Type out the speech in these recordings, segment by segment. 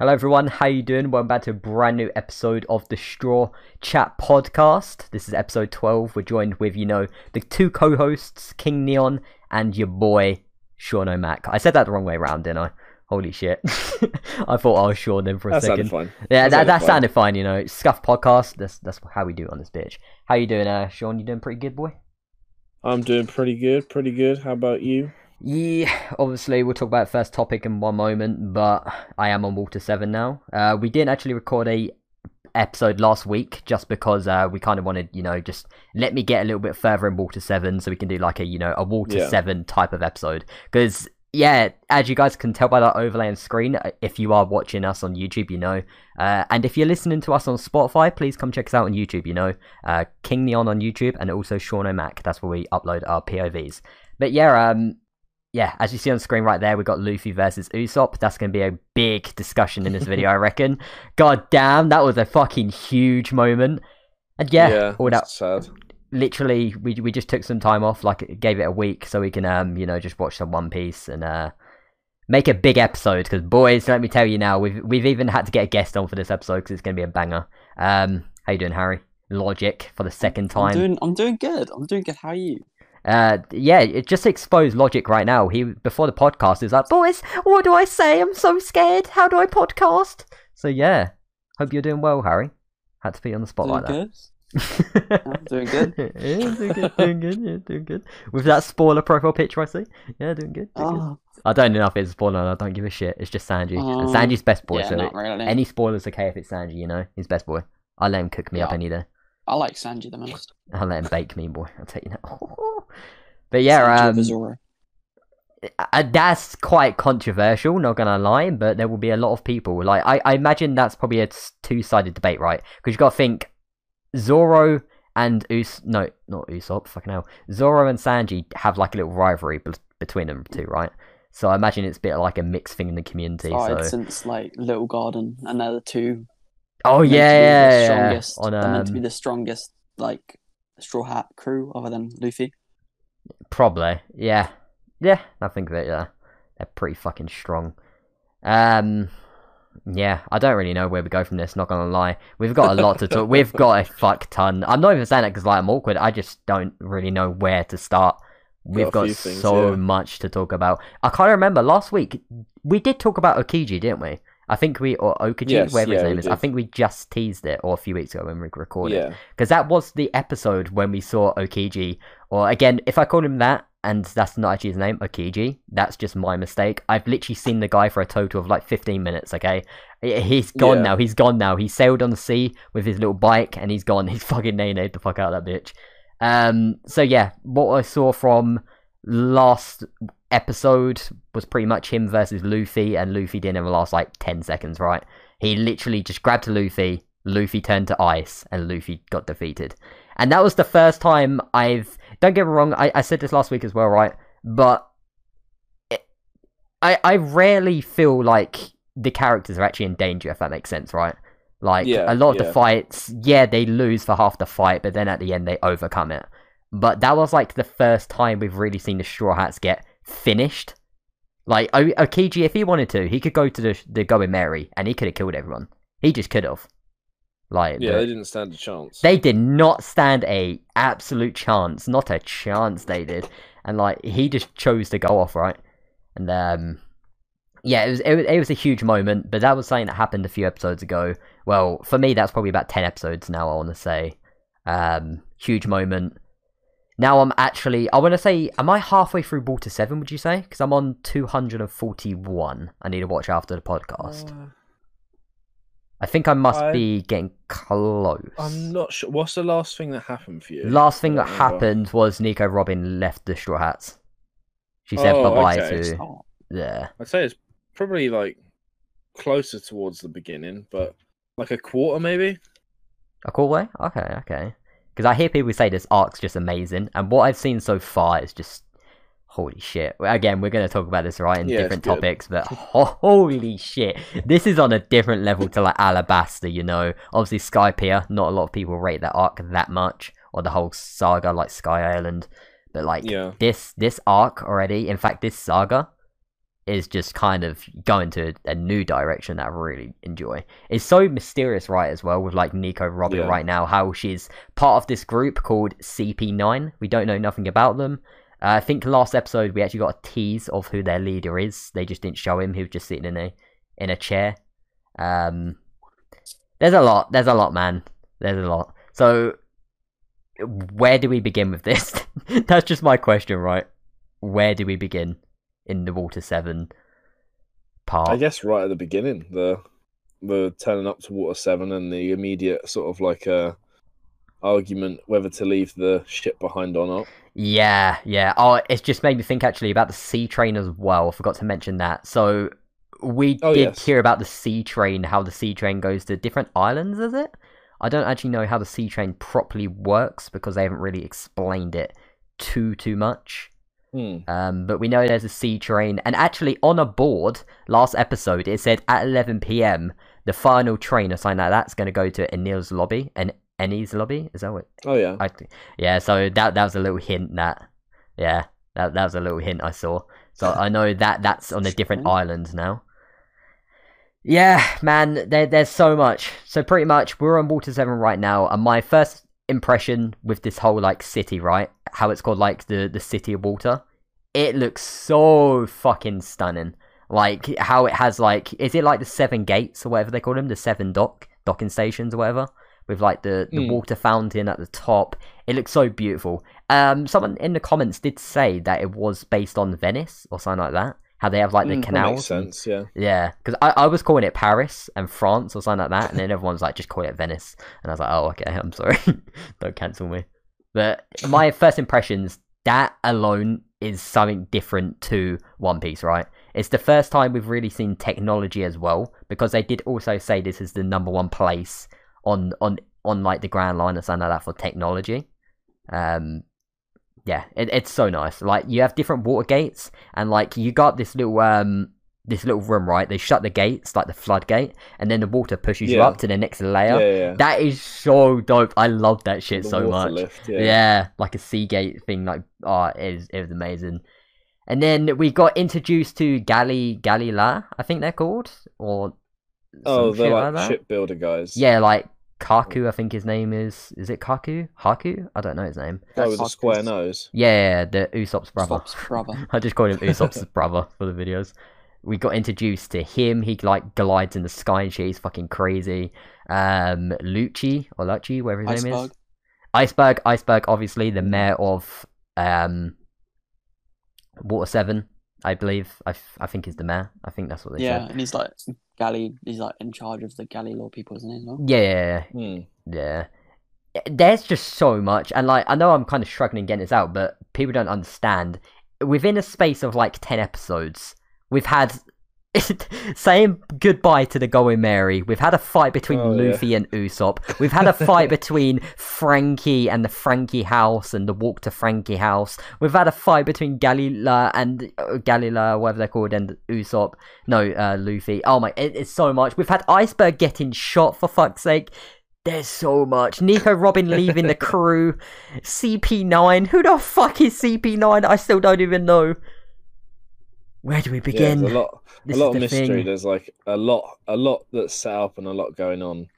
Hello everyone, how you doing? Welcome back to a brand new episode of the Straw Chat podcast. This is episode 12. We're joined with, you know, the two co-hosts, King Neon and your boy, Sean O'Mac. I said that the wrong way around, didn't I? Holy shit. I thought I was Sean then for a That second. sounded fine. Yeah, that, That that sounded sounded fine, you know. Scuff podcast, that's that's how we do it on this bitch. How you doing, uh, Sean? You doing pretty good, boy? I'm doing pretty good, pretty good. How about you? Yeah, obviously we'll talk about first topic in one moment, but I am on Water Seven now. Uh, we didn't actually record a episode last week just because uh, we kind of wanted, you know, just let me get a little bit further in Water Seven so we can do like a, you know, a Water Yeah. Seven type of episode. Because yeah, as you guys can tell by that overlay on screen, uh, if you are watching us on YouTube, you know, uh, and if you're listening to us on Spotify, please come check us out on YouTube. You know, uh, King Neon on YouTube and also Sean O'Mac. That's where we upload our POVs. But yeah, um, yeah, as you see on screen right there, we've got Luffy versus Usopp. That's going to be a big discussion in this video, I reckon. God damn, that was a fucking huge moment. And yeah, all that sad. literally we we just took some time off, like gave it a week so we can um you know just watch some One Piece and uh make a big episode because boys, let me tell you now, we've we've even had to get a guest on for this episode because it's going to be a banger. Um, how you doing, Harry? Logic for the second time. I'm doing, I'm doing good. I'm doing good. How are you? Uh, yeah, it just exposed Logic right now. He before the podcast, is like, "Boys, what do I say? I'm so scared. How do I podcast?" So yeah, hope you're doing well, Harry. Had to be on the spot Doing like good. that. I'm doing good. yeah, doing good, doing good, yeah, doing good. With that spoiler profile picture, I see. Yeah, doing good. Doing good. Oh, I don't know if it's a spoiler. I don't give a shit. It's just Sanji, and Oh, Sanji's best boy. yeah, so really. any spoilers okay if it's Sanji, you know, he's best boy. I'll let him cook me up Yeah. any day. I like Sanji the most. I'll let him bake me, boy. I'll tell you that. but yeah, um, Zoro. uh, that's quite controversial not gonna lie but there will be a lot of people like i, I imagine that's probably a two-sided debate right because you gotta think zoro and Us no not usopp fucking hell zoro and sanji have like a little rivalry be- between them two right so i imagine it's a bit like a mixed thing in the community Started so since like Little Garden, and they're the two. Oh meant to be yeah, the yeah, yeah. strongest. on they're meant to be um, the strongest like Straw Hat crew, other than Luffy. Probably, yeah, yeah. I think that yeah, they're pretty fucking strong. Um, yeah, I don't really know where we go from this. Not gonna lie, we've got a lot to talk. We've got a fuck ton. I'm not even saying that because like I'm awkward. I just don't really know where to start. We've a got few things, so yeah. much to talk about. I can't remember last week we did talk about Okiji, didn't we? I think we or Okiji, Yes, whatever his name is. I think we just teased it, or a few weeks ago when we recorded Yeah, because that was the episode when we saw Okiji. Or again, if I call him that, and that's not actually his name, Okiji, that's just my mistake. I've literally seen the guy for a total of like 15 minutes. Okay, He- he's gone Yeah. now. He's gone now. He sailed on the sea with his little bike, and he's gone. He's fucking nay the fuck out of that bitch. Um. So yeah, what I saw from last episode was pretty much him versus Luffy, and Luffy didn't even last like 10 seconds, right? He literally just grabbed Luffy, Luffy turned to ice, and Luffy got defeated. And that was the first time I've. Don't get me wrong, I, I said this last week as well, right? But. It, I, I rarely feel like the characters are actually in danger, if that makes sense, right? Like, Yeah, a lot of the fights, yeah, they lose for half the fight, but then at the end they overcome it. But that was like the first time we've really seen the Straw Hats get finished. Like Okiji, if he wanted to, he could go to the the Going Merry and he could have killed everyone. He just could have. Like yeah, the- they didn't stand a chance. they did not stand a absolute chance, not a chance they did, and like he just chose to go off right, and um, yeah, it was it was, it was a huge moment, but that was something that happened a few episodes ago. Well, for me, that's probably about ten episodes now. I want to say, um, huge moment. Now I'm actually, I want to say, am I halfway through Water Seven? Would you say? Because I'm on two hundred and forty-one. I need to watch after the podcast. Uh, I think I must I- be getting close. I'm not sure. What's the last thing that happened for you? Last thing that remember. happened was Nico Robin left the Straw Hats. She said Oh, bye bye okay. to yeah. I'd say it's probably like closer towards the beginning, but like a quarter maybe. A cool way? Okay, okay. Because I hear people say this arc's just amazing, and what I've seen so far is just holy shit. Again, we're going to talk about this right in Yeah, different topics, but holy shit, this is on a different level to like Alabasta. You know, obviously Skypiea. Not a lot of people rate that arc that much, or the whole saga like Sky Island. But like Yeah. this this arc already, in fact, this saga is just kind of going to a new direction that I really enjoy. It's so mysterious, right, as well, with like Nico Robin Yeah. right now, how she's part of this group called CP9. We don't know nothing about them. Uh, I think last episode we actually got a tease of who their leader is. They just didn't show him. He was just sitting in a in a chair. Um, there's a lot. There's a lot, man. There's a lot. So, where do we begin with this? That's just my question, right? Where do we begin in the Water Seven part? I guess right at the beginning, the the turning up to Water Seven and the immediate sort of like uh, argument whether to leave the ship behind or not. Yeah, yeah. Oh, it's just made me think actually about the sea train as well. I forgot to mention that. So we Oh, did yes. hear about the sea train, how the sea train goes to different islands, is it? I don't actually know how the sea train properly works because they haven't really explained it too too much. Hmm. Um, but we know there's a sea train, and actually on a board last episode it said at 11 p.m. the final train or something like that's going to go to Anil's lobby and Enies lobby. Is that what? Oh yeah. I yeah. So that that was a little hint that yeah that that was a little hint I saw. So I know that that's on a different island now. Yeah, man, there, there's so much. So pretty much, we're on Water Seven right now, and my first impression with this whole like city, right? How it's called like the the city of water. It looks so fucking stunning. Like how it has like, is it like the seven gates or whatever they call them, the seven dock docking stations or whatever, with like the the Mm. water fountain at the top. It looks so beautiful. Um, someone in the comments did say that it was based on Venice or something like that. How they have like the Mm, That canals. makes sense. Yeah. yeah, because I, I was calling it Paris and France or something like that, and then everyone's like, just call it Venice. And I was like, oh, okay, I'm sorry. Don't cancel me. But my first impressions, that alone is something different to One Piece, right? It's the first time we've really seen technology as well, because they did also say this is the number one place on on on like the Grand Line or something like that for technology. Um, yeah, it, it's so nice. Like you have different water gates, and like you got this little um this little room, right? They shut the gates, like the floodgate, and then the water pushes you up to the next layer. Yeah. That is so dope. I love that shit The so much. lift, Yeah. yeah. like a Seagate thing. Like, oh, it was, it was amazing. And then we got introduced to Gali Galley-La, I think they're called, or Oh, they're like that. shipbuilder guys. Yeah, like Kaku, I think his name is. Is it Kaku? Haku? I don't know his name. Guy with a square nose. Yeah, the Usopp's brother. Usopp's brother. I just called him Usopp's brother for the videos. We got introduced to him. He like glides in the sky and shit. He's fucking crazy. Um, Lucci or Lucci, whatever his name is. Iceberg. Iceberg, Iceberg, obviously the mayor of um, Water Seven, I believe. I, f- I think is the mayor. I think that's what they Yeah, said. and he's like galley. He's like in charge of the galley law people, isn't he? as well? Yeah, yeah, Hmm. yeah. Yeah. There's just so much, and like I know I'm kind of struggling getting this out, but people don't understand. Within a space of like ten episodes, we've had saying goodbye to the Going Merry. We've had a fight between Oh, yeah. Luffy and Usopp. We've had a fight between Franky and the Franky house and the Walk to Franky house. We've had a fight between Galley-La and uh, Galley-La, whatever they're called, and Usopp. No, uh, Luffy. Oh my, it, it's so much. We've had Iceberg getting shot for fuck's sake. There's so much. Nico Robin leaving the crew. CP9. Who the fuck is CP9? I still don't even know. Where do we begin? there's a lot, This a lot of mystery. thing. There's like a lot, a lot that's set up and a lot going on.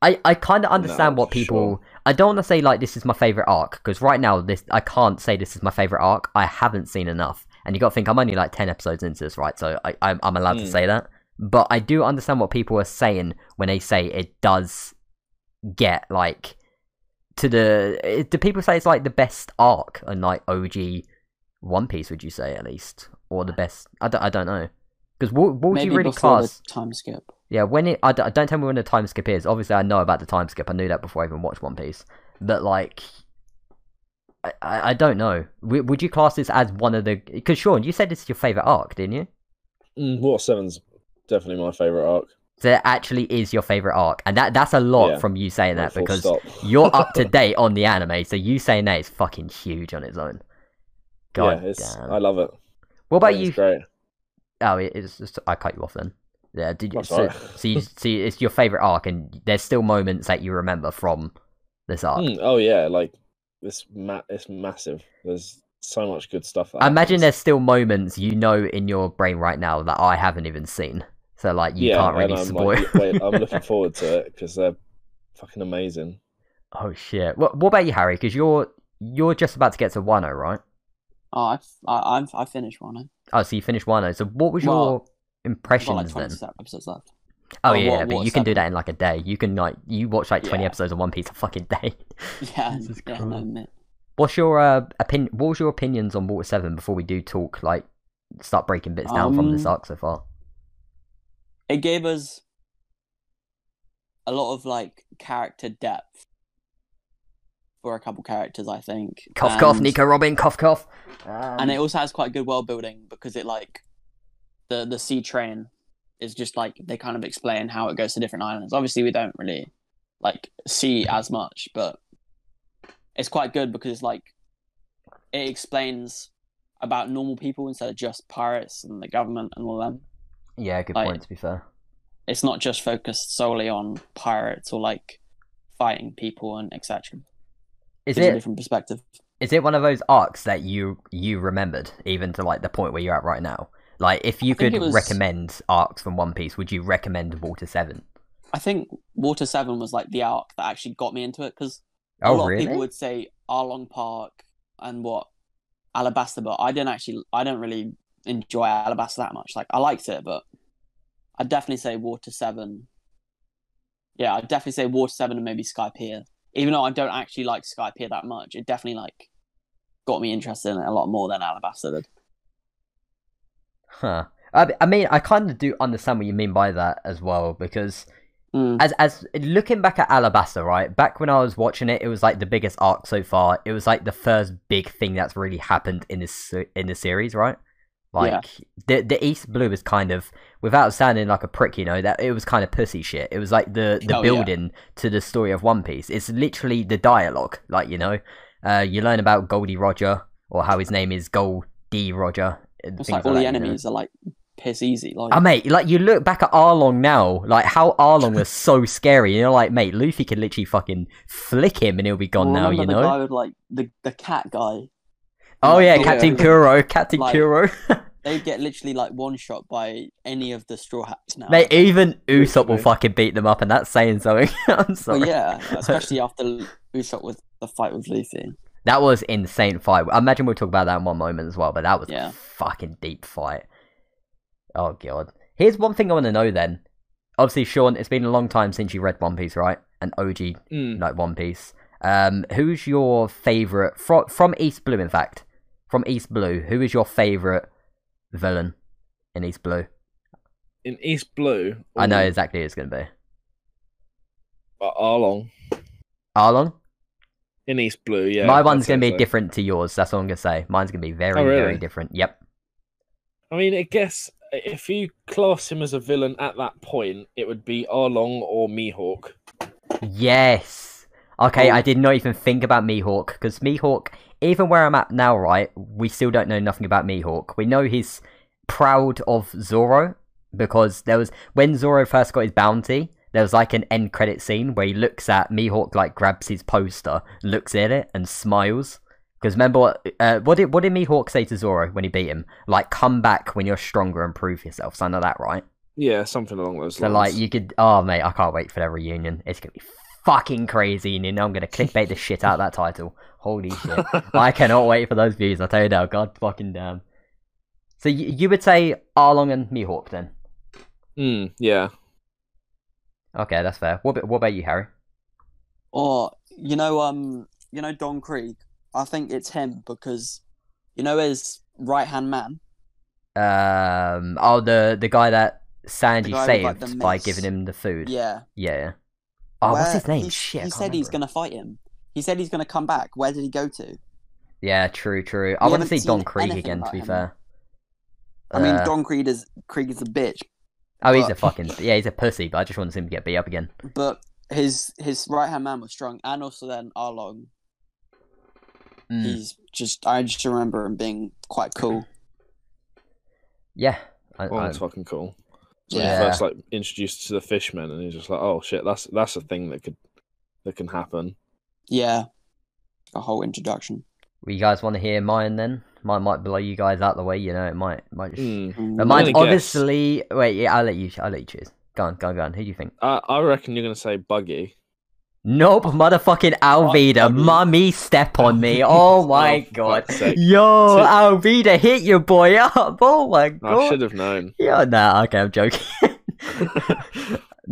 I, I kind of understand No, what people. sure. I don't want to say like this is my favorite arc because right now this I can't say this is my favorite arc. I haven't seen enough, and you got to think I'm only like ten episodes into this, right? So I I'm, I'm allowed to Mm. say that. But I do understand what people are saying when they say it does get like to the. Do people say it's like the best arc and like OG One Piece? Would you say at least, or the best? I don't I don't know. Because what, what would Maybe you really before class? the time skip. Yeah, when it, I, d- don't tell me when the time skip is. Obviously, I know about the time skip. I knew that before I even watched One Piece. But like, I, I, I don't know. W- would you class this as one of the? Because Sean, you said this is your favorite arc, didn't you? Mm, Water Seven's definitely my favorite arc. So it actually is your favorite arc, and that that's a lot Yeah. from you saying that because you're up to date on the anime. So you saying that is fucking huge on its own. God yeah, it's, damn. I love it. What about you? Great. Oh, it's just I cut you off then. Yeah, did you? That's So, alright. so you see, it's your favorite arc, and there's still moments that you remember from this arc. Mm, oh yeah, like it's ma- it's massive. There's so much good stuff. I imagine there's still moments you know in your brain right now that I haven't even seen. So like you yeah, can't really I'm spoil. like, wait, I'm looking forward to it because they're fucking amazing. oh shit! What what about you, Harry? Because you're you're just about to get to Wano, right? Oh, I've, I, I've I finished one. I've Oh, so you finished Wano. So what was Well, your got like impressions then? episodes left. Oh Oh, yeah, what- but you can do that in like a day. You can like you watch like twenty Yeah. episodes of One Piece a fucking day. Yeah, yeah, no. What's your uh, opinion? What was your opinions on Water Seven before we do talk? Like, start breaking bits down from this Um, arc so far. It gave us a lot of like character depth for a couple characters, I think. Cough, cough, Nico Robin, cough, cough. Um, and it also has quite good world building because it like the the sea train is just like they kind of explain how it goes to different islands. Obviously, we don't really like see as much, but it's quite good because it's like it explains about normal people instead of just pirates and the government and all them. yeah, good like- point. To be fair, It's not just focused solely on pirates or like fighting people and etc. is Gives a it different perspective. is it one of those arcs that you you remembered even to like the point where you're at right now? Like, if you I could was- recommend arcs from One Piece, would you recommend Water Seven? I think Water Seven was like the arc that actually got me into it because a Oh, lot really? of people would say Arlong Park and what Alabasta, but I didn't actually, I don't really enjoy Alabasta that much. Like I liked it, but I'd definitely say Water Seven. Yeah, I'd definitely say Water Seven and maybe Skypiea. Even though I don't actually like Skypiea that much, it definitely like got me interested in it a lot more than Alabasta did. Huh. I, I mean, I kind of do understand what you mean by that as well because Mm. as as looking back at Alabasta, right? Back when I was watching it, it was like the biggest arc so far. It was like the first big thing that's really happened in this in the series, right? Like Yeah. the the East Blue was kind of, without sounding like a prick, you know, that it was kind of pussy shit. It was like the the Oh, yeah. building to the story of One Piece. It's literally the dialogue, like you know, uh, you learn about Gol D. Roger or how his name is Gol D. Roger. It's like all the that, you know. enemies are like piss easy. Like Oh, mate, like you look back at Arlong now, like how Arlong was so scary. You're like, mate, Luffy could literally fucking flick him and he'll be gone now. remember You the know? guy with like the the cat guy. Oh yeah, Yeah. Captain Kuro, Captain Like- Kuro. They get literally like one shot by any of the straw hats now. mate, even Usopp will fucking beat them up, and that's saying something. I'm sorry. Well, yeah, especially after Usopp with the fight with Luffy. That was insane fight. I imagine we'll talk about that in one moment as well, but that was Yeah. a fucking deep fight. Oh god. Here's one thing I want to know then. Obviously, Sean, it's been a long time since you read One Piece, right? An OG Mm. like One Piece. Um, who's your favorite from from East Blue? In fact, from East Blue, who is your favorite villain in East Blue? In East Blue, I know exactly who it's going to be. uh, Arlong. Arlong. In East Blue, yeah. My one's going to be so. different to yours. That's all I'm going to say. Mine's going to be very, Oh, very different. Yep. I mean, I guess if you class him as a villain at that point, it would be Arlong or Mihawk. Yes. Okay, Oh. I did not even think about Mihawk because Mihawk, even where I'm at now, right, we still don't know nothing about Mihawk. We know he's proud of Zoro because there was when Zoro first got his bounty, there was like an end credit scene where he looks at Mihawk, like grabs his poster, looks at it, and smiles. Because remember what uh, what did what did Mihawk say to Zoro when he beat him? Like, come back when you're stronger and prove yourself. Something like that, right? Yeah, something along those lines. So lines. like you could oh mate, I can't wait for their reunion. It's gonna be fucking crazy and you know I'm gonna clickbait the shit out of that title. Holy shit. I cannot wait for those views, I'll tell you now, god fucking damn. So you, you would say Arlong and Mihawk then? Mm, yeah. Okay, that's fair. What about, what about you, Harry? Or you know, um, you know Don Krieg. I think it's him because you know his right hand man. Um oh the the guy that Sanji The guy with, saved like, by giving him the food. Yeah. Yeah. yeah. Oh, what's his name? He, Shit. I he can't said he's gonna fight him. He said he's gonna come back. Where did he go to? Yeah, true, true. I want to see Don seen Krieg again. To be him. fair. I mean, Uh, Don Krieg is Krieg is a bitch, Oh, he's a fucking yeah. He's a pussy. But I just want to see him to get beat up again. but his his right hand man was strong, and also then Arlong. Mm. He's just I just remember him being quite cool. Yeah. I, Well, I- that's fucking cool. So when Yeah. you first like introduced to the fishmen, and he's just like, "Oh shit, that's that's a thing that could that can happen." Yeah, a whole introduction. you guys want to hear mine then? Mine might blow you guys out the way. You know, it might might just. Mm. But mine's gonna guess. obviously. Wait, yeah, I'll let you. I'll let you choose. Go on, go on, go on. Who do you think? I, I reckon you're gonna say Buggy. Nope, motherfucking Alvida, Buggy. mummy, step on me. Oh my Oh, god. Yo, Two- Alvida, hit your boy up. Oh my god. I should have known. Yeah, nah, okay, I'm joking.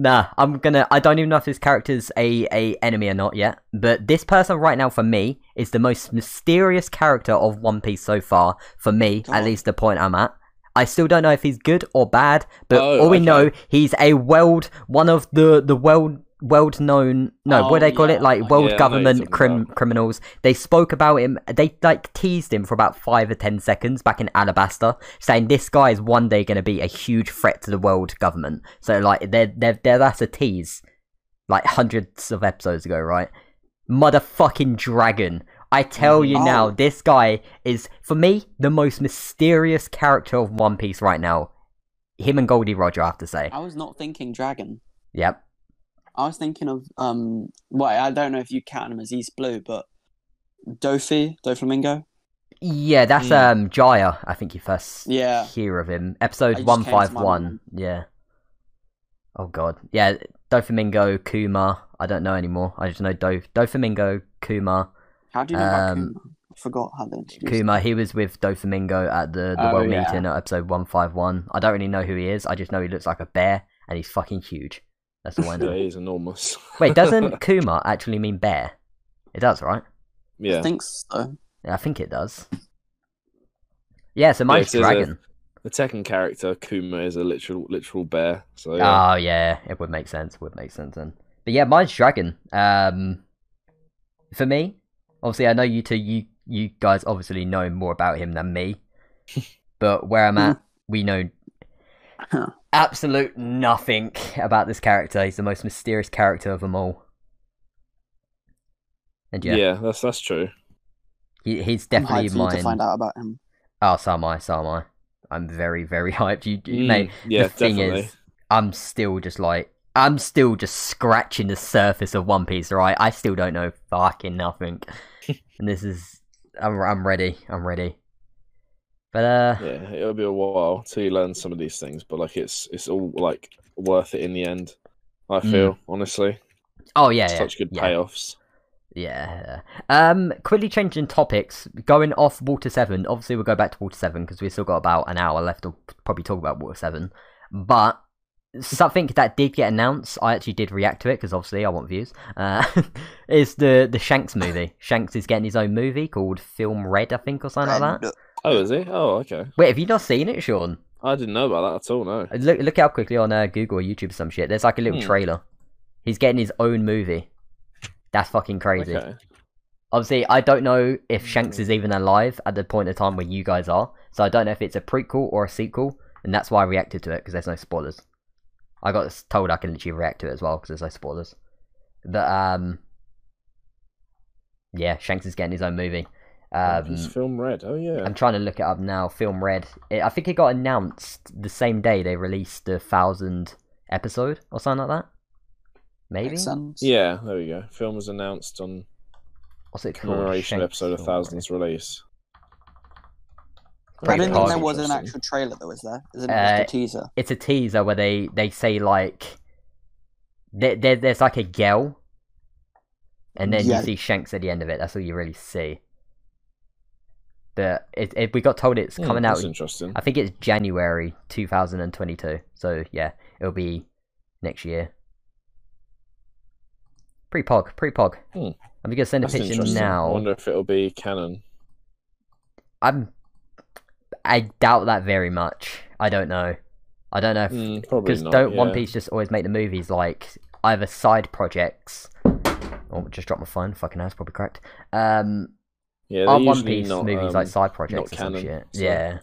nah, I'm gonna. I don't even know if this character's a a enemy or not yet. But this person right now, for me, is the most mysterious character of One Piece so far. For me, at on. least the point I'm at. I still don't know if he's good or bad, but Oh, all we okay. know he's a world one of the the world world known no what do they Oh, call yeah. it like world know government crim- criminals. They spoke about him they like teased him for about five or ten seconds back in alabasta saying this guy is one day going to be a huge threat to the world government. So like they're, they're, they're that's a tease. Like hundreds of episodes ago right? Motherfucking dragon. I tell you Mhm. now Oh. this guy is for me the most mysterious character of one piece right now. Him and Gol D. Roger i have to say. I was not thinking dragon. yep I was thinking of um. Well, I don't know if you count him as East Blue, but Dofi, Doflamingo. Yeah, that's Mm. um Jaya. I think you first Yeah. hear of him. Episode one came to my five one. Yeah. Oh god. Yeah, Doflamingo, Kuma. I don't know anymore. I just know Do Doflamingo, Kuma. How do you know about Um, Kuma? I forgot how they introduced. him. Kuma. He was with Doflamingo at the the Oh, world yeah. meeting at episode one five one. I don't really know who he is. I just know he looks like a bear and he's fucking huge. That's all I Yeah, know. he's enormous. Wait, doesn't Kuma actually mean bear? It does, right? I yeah. think so. Yeah, I think it does. Yeah, so mine's it is a- dragon. The Tekken character Kuma is a literal literal bear. So yeah. Oh yeah, it would make sense. Would make sense then. But yeah, mine's dragon. Um, for me, obviously, I know you two. You you guys obviously know more about him than me. but where I'm at, we know Huh. Absolute nothing about this character. He's the most mysterious character of them all. And yeah. yeah, that's that's true. he, he's I'm definitely hyped to find out about him. Oh, so am I. So am I. I'm very very hyped. You, you Mm, mate. yeah, the thing definitely. is, I'm still just like I'm still just scratching the surface of One Piece, right? I still don't know fucking nothing, and this is I'm I'm ready. I'm ready. But uh, Yeah, it'll be a while till you learn some of these things, but like it's it's all like worth it in the end. I Mm. feel honestly, oh yeah, yeah, such good yeah, payoffs. yeah. Um, quickly changing topics, going off Water Seven. Obviously, we'll go back to Water Seven because we've still got about an hour left to probably talk about Water Seven. But something that did get announced, I actually did react to it because obviously I want views. Uh, is the the Shanks movie? Shanks is getting his own movie called Film Red, I think, or something like that. Oh, is he? Oh, okay. Wait, have you not seen it, Sean? I didn't know about that at all. No. Look look up quickly on uh, Google or YouTube or some shit. There's like a little Hmm. trailer. He's getting his own movie. That's fucking crazy. Okay. Obviously, I don't know if Shanks is even alive at the point of time where you guys are, so I don't know if it's a prequel or a sequel, and that's why I reacted to it because there's no spoilers. I got told I can literally react to it as well because there's no spoilers. But um, yeah, Shanks is getting his own movie. Um, His film Red. Oh yeah. I'm trying to look it up now. Film Red. It, I think it got announced the same day they released the thousand episode or something like that. Maybe. Makes sense. Yeah, there we go. Film was announced on What's it called? commemoration episode of Film Red. Thousands release. I Pretty didn't think there was an actual trailer though, is there? Is it Uh, just a teaser? It's a teaser where they they say like there, there there's like a girl, and then Yeah. you see Shanks at the end of it. That's all you really see. But it, it we got told it's Hmm, coming out. Interesting. I think it's January 2022. So yeah, it'll be next year. Pre pog, pre pog. Hmm. I'm gonna send a That's picture interesting. I now. wonder if it'll be canon. I'm. I doubt that very much. I don't know. I don't know if Mm, because not. don't One yeah. Piece just always make the movies like either side projects. Oh, just dropped my phone. Fucking ass, probably cracked. Um, Yeah, are One Piece not, movies um, like side projects or some canon, shit? so- Yeah.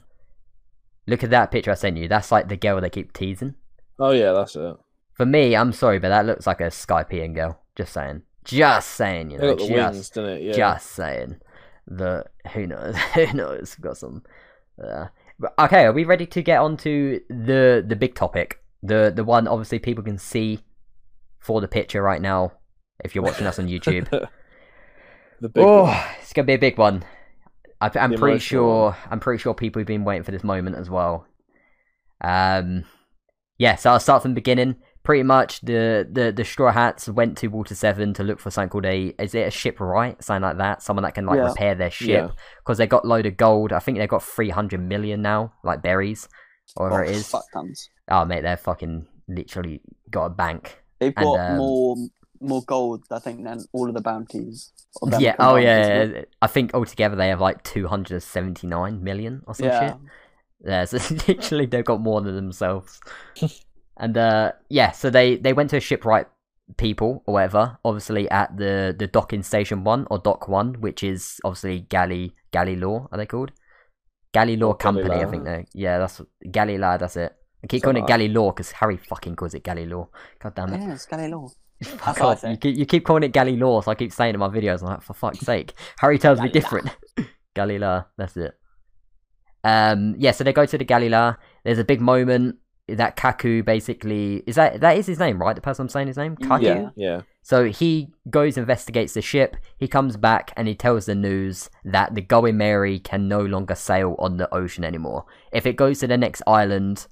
Look at that picture I sent you. That's like the girl they keep teasing. Oh yeah, that's it. For me, I'm sorry, but that looks like a Skypean girl. Just saying. Just saying, you know. just, wings? Yeah. just saying. The who knows? who knows? We've got some. Uh, okay, are we ready to get on to the the big topic? The the one obviously people can see for the picture right now. If you're watching us on YouTube, the big oh, one. it's gonna be a big one. I, I'm The pretty emotional sure. I'm pretty sure people have been waiting for this moment as well. Um, yeah. So I'll start from the beginning. Pretty much, the, the, the Straw Hats went to Water Seven to look for something called a is it a shipwright, something like that, someone that can like Yeah. repair their ship Yeah. because they got load of gold. I think they got three hundred million now, like berries, or whatever Oh, it is. fuck tons. Oh mate, they're fucking literally got a bank. They've And, got um, more more gold, I think, than all of the bounties. of Yeah. Oh combined, yeah, yeah. I think altogether they have like two hundred seventy nine million or some Yeah. shit. Yeah, so literally they've got more than themselves. and uh yeah, so they they went to a shipwright people or whatever, obviously at the the docking station one or dock one, which is obviously Galley Galley Law, are they called? Galley Law Or Galley Company, I think they yeah, that's Galley Law, that's it. I keep calling it Something Galley Law because Harry fucking calls it Galley Law. God damn it. Yeah, it's Galileo. Fuck That's off. You keep, you keep calling it Galley Law, so I keep saying in my videos, I'm like, for fuck's sake. Harry tells me different. Galley-La, that's it. Um, yeah, so they go to the Galley-La. There's a big moment that Kaku basically is that that is his name, right? The person I'm saying his name, Kaku. Yeah. Yeah, yeah. So he goes investigates the ship. He comes back and he tells the news that the Going Merry can no longer sail on the ocean anymore. If it goes to the next island,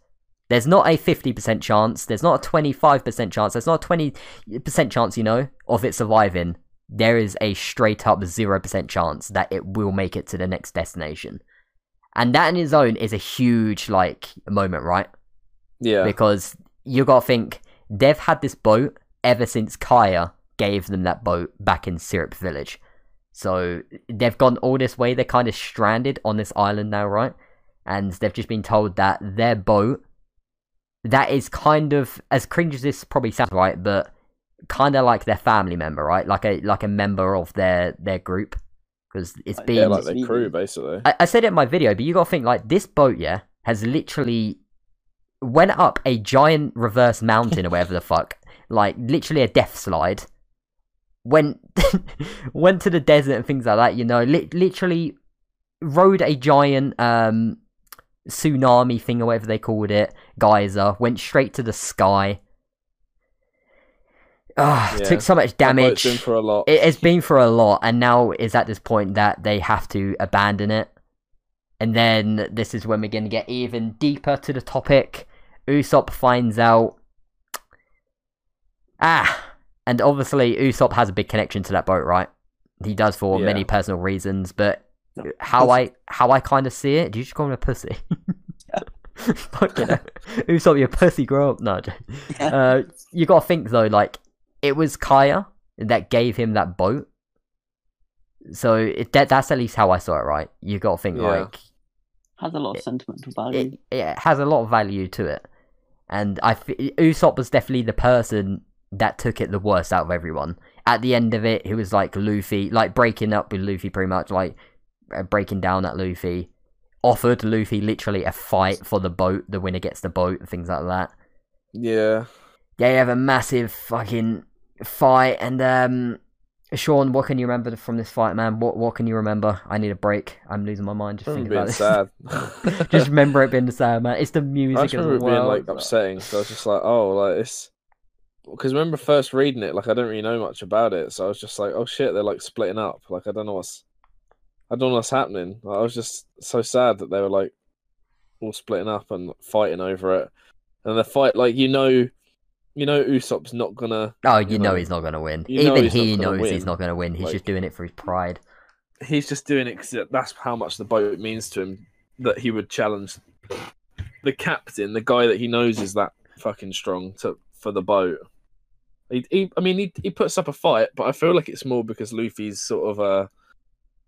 there's not a 50% chance, there's not a 25% chance, there's not a 20% chance, you know, of it surviving. There is a straight up 0% chance that it will make it to the next destination. And that in its own is a huge, like, moment, right? Yeah. because you gotta think they've had this boat ever since Kaya gave them that boat back in Syrup Village. So they've gone all this way. They're kind of stranded on this island now, right? And they've just been told that their boat, that is kind of as cringe as this probably sounds, right? But kind of like their family member, right? Like a like a member of their their group, because it's Like, been yeah, like Beans. their crew, basically. I, I said it in my video, but you gotta think like this boat, yeah, has literally went up a giant reverse mountain or whatever the fuck, like literally a death slide. Went went to the desert and things like that. You know, li- literally rode a giant um tsunami thing or whatever they called it, geyser. Went straight to the sky. Ah, Yeah. took so much damage been a lot. it has been for a lot, and now is at this point that they have to abandon it. And then this is when we're going to get even deeper to the topic. Usopp finds out. Ah! And obviously, Usopp has a big connection to that boat, right? He does for Yeah. many personal reasons, but how I how I kind of see it. Do you just call me a pussy? Fucking hell. Usopp, you pussy, grow up. No, uh, you gotta think though, like it was Kaya that gave him that boat. So it, that that's at least how I saw it, right? You gotta think Yeah. like Has a lot of sentimental value. it, it has a lot of value to it, and I f- Usopp was definitely the person that took it the worst out of everyone. At the end of it, he was like Luffy, like breaking up with Luffy, pretty much like breaking down at Luffy. Offered Luffy literally a fight for the boat. The winner gets the boat, and things like that. Yeah. they have a massive fucking fight and um Sean, what can you remember from this fight, man? What what can you remember? I need a break. I'm losing my mind just I thinking about this. sad. just remember it being sad, man. It's the I music just as remember it being like upsetting. So I was just like, oh, like it's because remember first reading it, like I don't really know much about it, so I was just like, oh shit, they're like splitting up. Like I don't know what's, I don't know what's happening. I was just so sad that they were like all splitting up and fighting over it, and the fight, like you know, you know, Usopp's not gonna. Oh, you, you know, know, he's not gonna win. you Even he knows he's not gonna win. He's just doing it for his pride. He's just doing it because that's how much the boat means to him. That he would challenge the captain, the guy that he knows is that fucking strong to for the boat. He, he I mean, he he puts up a fight, but I feel like it's more because Luffy's sort of uh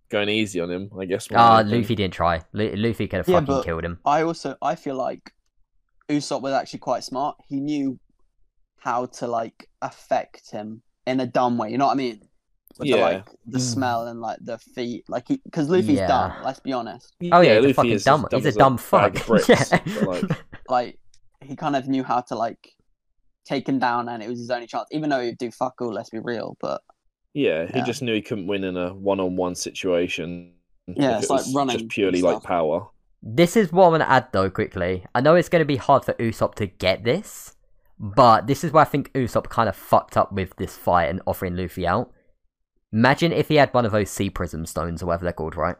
going easy on him. I guess. Ah, than anything. Luffy didn't try. Lu- Luffy could have Yeah, fucking killed him. I also I feel like Usopp was actually quite smart. He knew how to like affect him in a dumb way. You know what I mean? With the, Yeah. like the Mm. smell and like the feet, like because Luffy's Yeah. dumb. Let's be honest. Oh yeah, he's a Luffy fucking is as dumb. He's a dumb bag fuck. bricks, yeah. like, Like he kind of knew how to like take him down, and it was his only chance. Even though he'd do fuck all, let's be real. But yeah, he Yeah. just knew he couldn't win in a one-on-one situation. Yeah, it's it like was running just purely like power. This is what I'm going to add though quickly. I know it's going to be hard for Usopp to get this, but this is where I think Usopp kind of fucked up with this fight and offering Luffy out. Imagine if he had one of those sea prism stones or whatever they're called, right?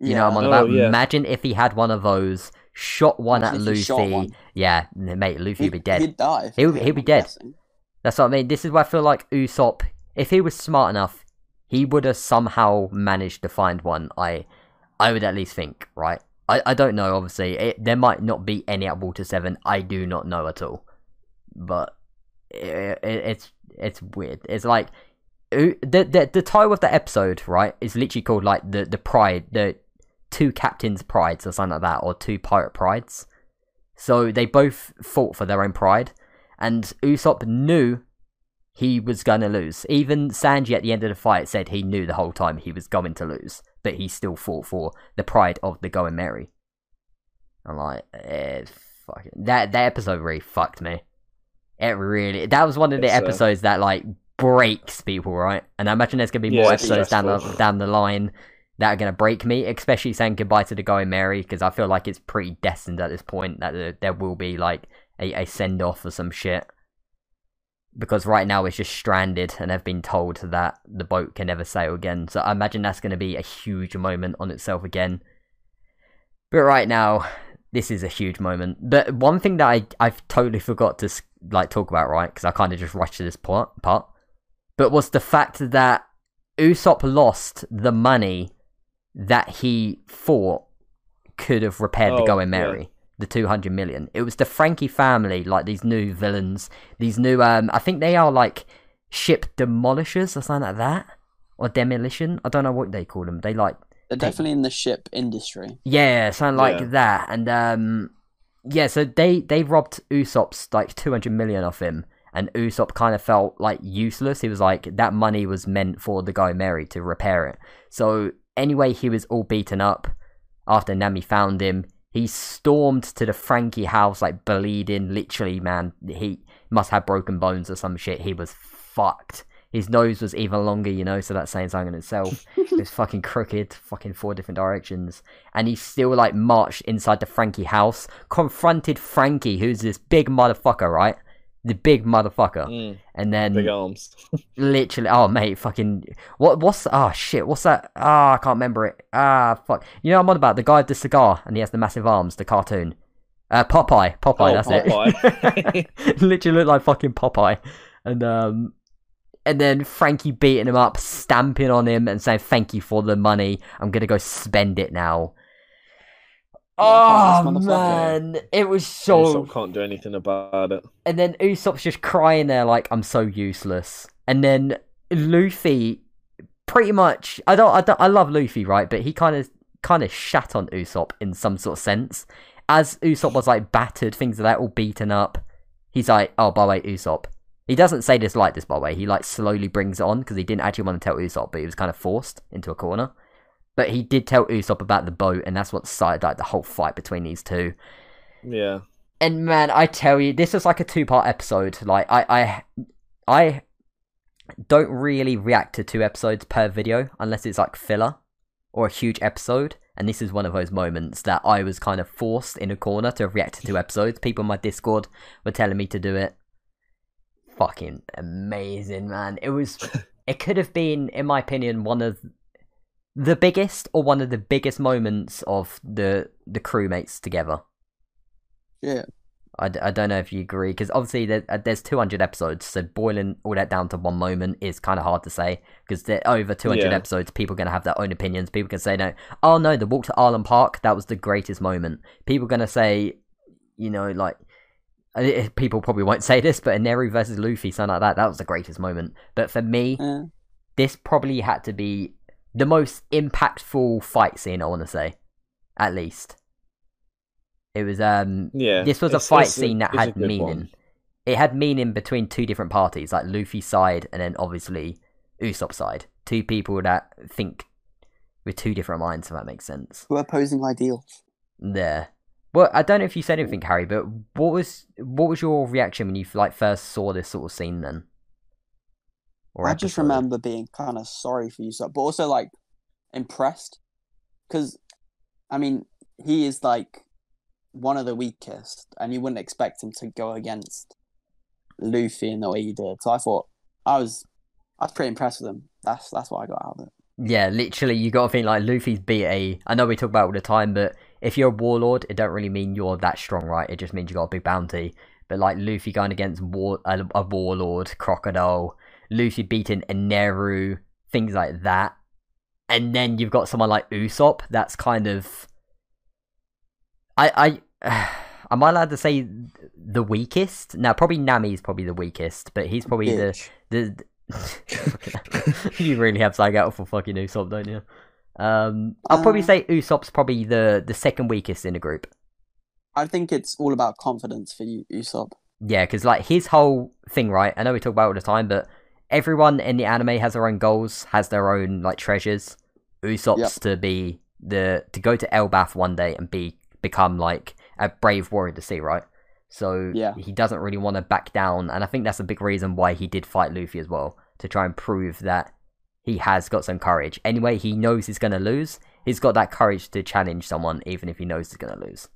You know what I'm on Oh, about? yeah. Imagine if he had one of those, shot one at Imagine if he shot Luffy. one. Yeah, mate, Luffy would be dead. He'd die. He'll- for he'll him, be I'm dead. guessing. That's what I mean. This is where I feel like Usopp, if he was smart enough, he would have somehow managed to find one. I, I would at least think, right? I, I don't know. Obviously, it, there might not be any at Water Seven. I do not know at all. But it, it, it's it's weird. It's like uh, the the the title of the episode, right, is literally called like the the pride, the two captains' prides or something like that, or two pirate prides. So they both fought for their own pride, and Usopp knew he was gonna lose. Even Sanji at the end of the fight said he knew the whole time he was going to lose, but he still fought for the pride of the Going Merry. I'm like, eh, fucking that that episode really fucked me. It really that was one of the It's, uh, episodes that like breaks people, right? And I imagine there's gonna be Yeah, more episodes down the down the line that are gonna break me, especially saying goodbye to the Going Merry because I feel like it's pretty destined at this point that there, there will be like a, a send off or some shit because right now it's just stranded and they've been told that the boat can never sail again. So I imagine that's going to be a huge moment on itself again. But right now, this is a huge moment. But one thing that I I've totally forgot to like talk about, right? Because I kind of just rushed to this part, part. But was the fact that Usopp lost the money that he thought could have repaired the Oh, Going yeah. Merry the 200 million. It was the Franky family, like these new villains, these new, um, I think they are like ship demolishers or something like that, or demolition. I don't know what they call them. They like, They're definitely in the ship industry. yeah, something like Yeah. that. And, um, yeah, so they, they robbed Usopp's like 200 million off him. And Usopp kind of felt like useless. He was like, that money was meant for the guy Mary to repair it. So anyway, he was all beaten up after Nami found him. He stormed to the Franky house, like bleeding. Literally, man, he must have broken bones or some shit. He was fucked. His nose was even longer, you know, so that's saying something in itself. it was fucking crooked, fucking four different directions. And he still, like, marched inside the Franky house, confronted Franky, who's this big motherfucker, right? The big motherfucker. Mm, And then big arms. literally oh mate fucking what what's oh shit what's that ah i can't remember it. Ah fuck. You know what i'm on about the guy with the cigar and he has the massive arms the cartoon. Uh popeye popeye Oh, that's Popeye. it literally looked like fucking popeye. And um and then franky beating him up stamping on him and saying thank you for the money. I'm gonna go spend it now oh man it was so Usopp can't do anything about it. and then Usopp's just crying there like I'm so useless. And then Luffy pretty much I don't I don't I love Luffy, right? But he kind of kind of shat on Usopp in some sort of sense. As Usopp was like battered, things like that, all beaten up. He's like, "Oh, by the way, Usopp." He doesn't say this like this, by the way. He like slowly brings it on because he didn't actually want to tell Usopp, but he was kind of forced into a corner. But he did tell Usopp about the boat, and that's what started like the whole fight between these two. Yeah. And man, I tell you, this was like a two-part episode. Like I, I, I don't really react to two episodes per video unless it's like filler or a huge episode. And this is one of those moments that I was kind of forced in a corner to react to two episodes. People in my Discord were telling me to do it. Fucking amazing, man! It was. It could have been, in my opinion, one of the biggest or one of the biggest moments of the the crewmates together. Yeah. I, d- I don't know if you agree because obviously there, uh, there's 200 episodes, so boiling all that down to one moment is kind of hard to say because over 200 Yeah. episodes, people are gonna have their own opinions. People can say no, oh no, the walk to Arlong Park that was the greatest moment. People are gonna say, you know, like uh, people probably won't say this, but Neru versus Luffy, something like that, that was the greatest moment. But for me, Yeah. this probably had to be the most impactful fight scene. I want to say, at least. It was um Yeah. this was a fight scene that had meaning. one. It had meaning between two different parties, like Luffy's side and then obviously Usopp's side. Two people that think with two different minds, if that makes sense. Who are opposing ideals. There. Well, I don't know if you said anything, Harry, but what was what was your reaction when you like first saw this sort of scene then? Or I just remember being kind of sorry for Usopp, but also like impressed because, I mean, he is like one of the weakest, and you wouldn't expect him to go against Luffy in the way he did. So I thought I was, I was pretty impressed with him. That's that's what I got out of it. Yeah, literally, you got to think like Luffy's beat a. I know we talk about it all the time, but if you're a warlord, it don't really mean you're that strong, right? It just means you got a big bounty. But like Luffy going against war, a, a warlord, Crocodile, Luffy beating Eneru, things like that, and then you've got someone like Usopp. That's kind of. I I. Am I allowed to say the weakest? Now, probably Nami is probably the weakest, but he's probably Bitch. the the. you really have side out for fucking Usopp, don't you? Um, I'll probably Uh, say Usopp's probably the the second weakest in the group. I think it's all about confidence for you, Usopp. Yeah, because like his whole thing, right? I know we talk about it all the time, but everyone in the anime has their own goals, has their own like treasures. Usopp's Yep. to be the to go to Elbaf one day and be become like a brave warrior to see, right? So Yeah. he doesn't really want to back down, and I think that's a big reason why he did fight Luffy as well to try and prove that he has got some courage. Anyway, he knows he's gonna lose. He's got that courage to challenge someone, even if he knows he's gonna lose.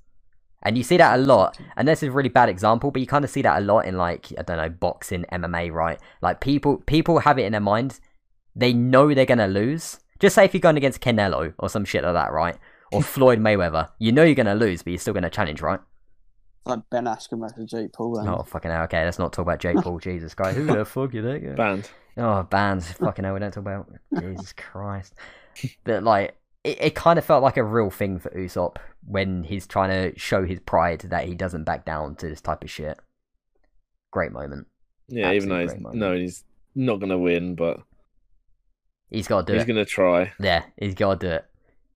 And you see that a lot. And this is a really bad example, but you kind of see that a lot in like I don't know boxing, MMA, right? Like people people have it in their mind. They know they're gonna lose. Just say if you're going against Canelo or some shit like that, right? Or Floyd Mayweather, you know you're gonna lose, but you're still gonna challenge, right? Like Ben Askren versus Jake Paul. Then. Oh fucking hell! Okay, let's not talk about Jake Paul. Jesus Christ, who the fuck you think? Banned. Oh, bands. Fucking hell, we don't talk about. Jesus Christ. But, like, it, it kind of felt like a real thing for Usopp when he's trying to show his pride that he doesn't back down to this type of shit. Great moment. Yeah, even though he's moment. no, he's not gonna win, but He's got to do he's it. He's gonna try. Yeah, he's got to do it.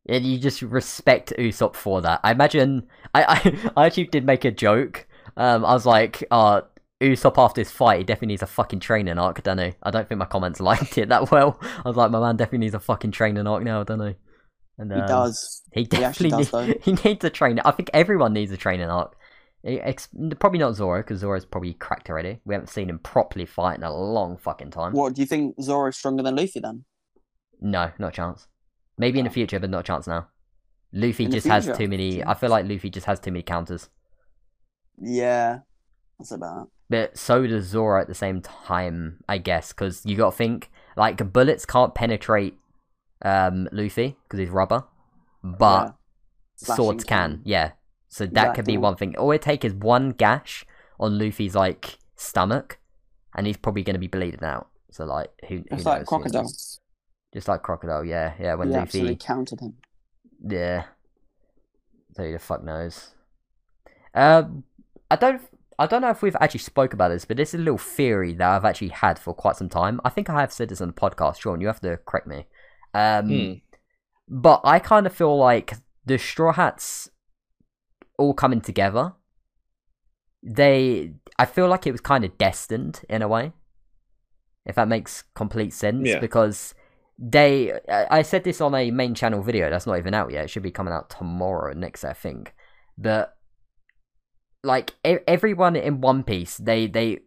And you just respect Usopp for that. I imagine. I, I, I actually did make a joke. Um, I was like, uh, Usopp after this fight, he definitely needs a fucking training arc, don't he? I don't think my comments liked it that well. I was like, my man definitely needs a fucking training arc now, don't he? And, he um, does. He He actually definitely does, need, he needs a trainer. I think everyone needs a training arc. He ex- probably not Zoro because Zoro's probably cracked already. We haven't seen him properly fight in a long fucking time. What do you think? Zoro's stronger than Luffy then? No, not a chance. Maybe in the Oh. future, but not a chance now. Luffy In just has too many. I feel like Luffy just has too many counters. Yeah, that's about. It. But so does Zoro at the same time, I guess, because you got to think like bullets can't penetrate um, Luffy because he's rubber, but yeah. Swords can. Yeah, so that could be one thing. All it take is one gash on Luffy's like stomach, and he's probably going to be bleeding out. So like, who? who It's like knows? crocodile. Just like crocodile. Yeah, yeah. When He Luffy. counted him. Yeah. So who the fuck knows? Um, I don't. I don't know if we've actually spoke about this, but this is a little theory that I've actually had for quite some time. I think I have said this on the podcast, Sean. You have to correct me. Um, Hmm. but I kind of feel like the Straw Hats all coming together. They, I feel like it was kind of destined in a way, if that makes complete sense. Yeah. Because they, I said this on a main channel video that's not even out yet. It should be coming out tomorrow next, I think. But like e- everyone in One Piece, they they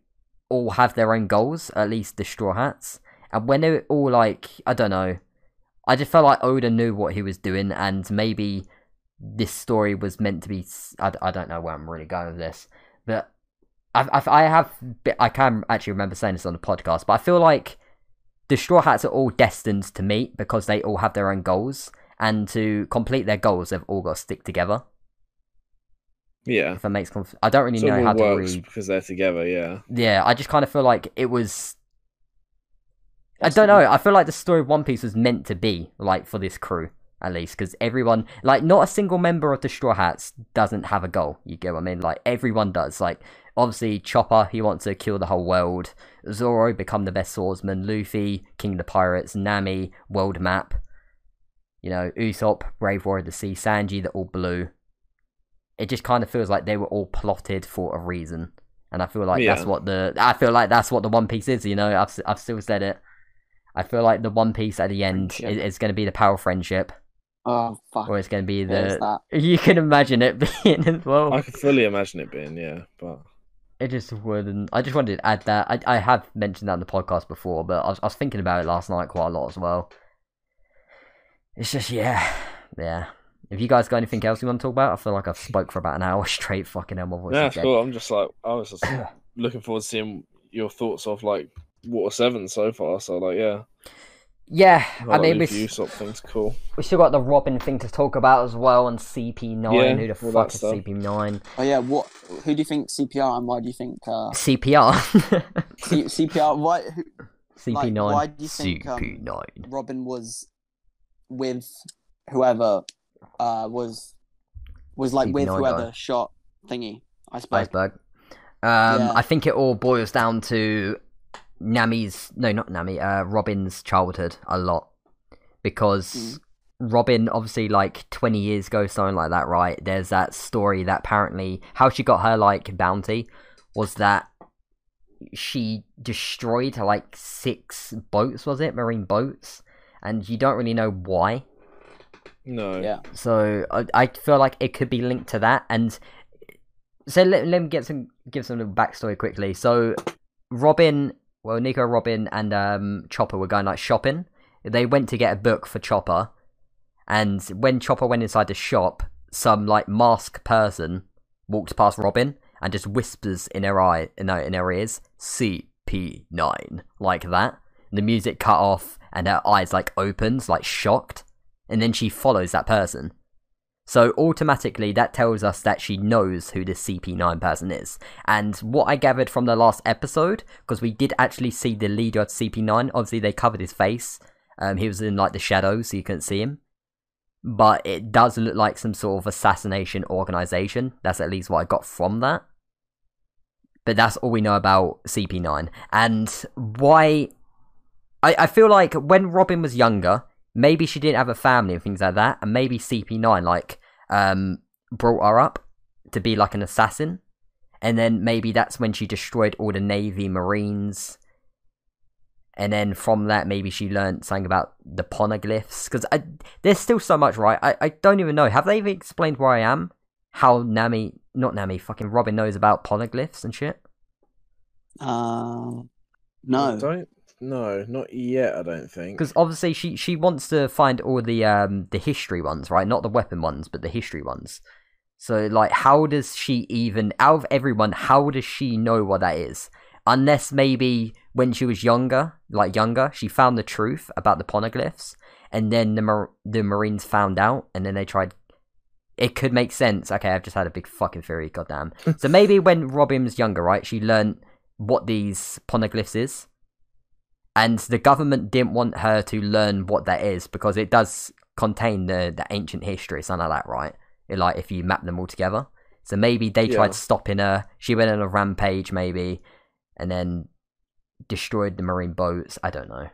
all have their own goals. At least the Straw Hats, and when they're all like, I don't know. I just felt like Oda knew what he was doing, and maybe this story was meant to be. I don't know where I'm really going with this, but I've, I've I have I can actually remember saying this on the podcast, but I feel like the Straw Hats are all destined to meet because they all have their own goals, and to complete their goals, they've all got to stick together. Yeah. If that makes conf- I don't really So know how to read. because they're together. Yeah. Yeah, I just kind of feel like it was. I don't know. I feel like the story of One Piece was meant to be like for this crew at least, because everyone, like, not a single member of the Straw Hats doesn't have a goal. You get what I mean? Like everyone does. Like obviously Chopper, he wants to kill the whole world. Zoro become the best swordsman. Luffy, King of the Pirates. Nami, world map. You know, Usopp, Brave Warrior of the Sea. Sanji, the all blue. It just kind of feels like they were all plotted for a reason. And I feel like that's what the I feel like that's what the One Piece is. You know, I've I've still said it. I feel like the One Piece at the end Friendship. is, is going to be the power of friendship, Oh fuck! or it's going to be the. that. You can imagine it being as well. I could fully imagine it being. Yeah, but It just wouldn't. I just wanted to add that. I I have mentioned that in the podcast before, but I was, I was thinking about it last night quite a lot as well. It's just yeah, yeah. If you guys got anything else you want to talk about, I feel like I've spoke for about an hour straight. Fucking hell, my voice yeah, that's cool. I'm just like I was just looking forward to seeing your thoughts of like Water Seven so far. So like, yeah, Yeah, I, I like mean, the we, Usopp thing's cool. we still got the Robin thing to talk about as well on CP9. Yeah, Who the fuck that is stuff. CP9? Oh yeah, what? Who do you think CPR and why do you think uh, CPR. C- CPR? Why who, CP9. why do you think, um, CP9. Robin was with whoever uh, was was like with CP9 whoever guy. shot thingy? I suppose. Iceberg. Um, Yeah. I think it all boils down to Nami's no, not Nami. Uh, Robin's childhood a lot because Mm. Robin, obviously, like twenty years ago, something like that, right? There's that story that apparently how she got her like bounty was that she destroyed like six boats, was it marine boats, and you don't really know why. No. Yeah. So I, I feel like it could be linked to that. And so let, let me get some give some little backstory quickly. So Robin, well, Nico, Robin, and um, Chopper were going like shopping. They went to get a book for Chopper, and when Chopper went inside the shop, some like masked person walked past Robin and just whispers in her eye, in her ears, CP9, like that. The music cut off, and her eyes like opens, like shocked and then she follows that person. So automatically, that tells us that she knows who the CP9 person is. And what I gathered from the last episode, because we did actually see the leader of CP9, obviously they covered his face. Um, he was in like the shadows, so you couldn't see him. But it does look like some sort of assassination organization. That's at least what I got from that. But that's all we know about CP9. And why. I, I feel like when Robin was younger, maybe she didn't have a family and things like that, and maybe CP9 like um brought her up to be like an assassin, and then maybe that's when she destroyed all the Navy Marines, and then from that maybe she learned something about the poneglyphs because there's still so much right. I I don't even know. Have they even explained where I am? How Nami, not Nami, fucking Robin knows about poneglyphs and shit. Um, I no. don't. No, not yet. I don't think. Because obviously she she wants to find all the um the history ones, right? Not the weapon ones, but the history ones. So like, how does she even out of everyone? How does she know what that is? Unless maybe when she was younger, like younger, she found the truth about the poneglyphs, and then the Mar- the Marines found out, and then they tried. It could make sense. Okay, I've just had a big fucking theory. Goddamn. so maybe when Robin was younger, right, she learned what these poneglyphs is and the government didn't want her to learn what that is because it does contain the, the ancient history, something like that, right? It, like if you map them all together. So maybe they Yeah. tried stopping her. She went on a rampage, maybe, and then destroyed the marine boats. I don't know.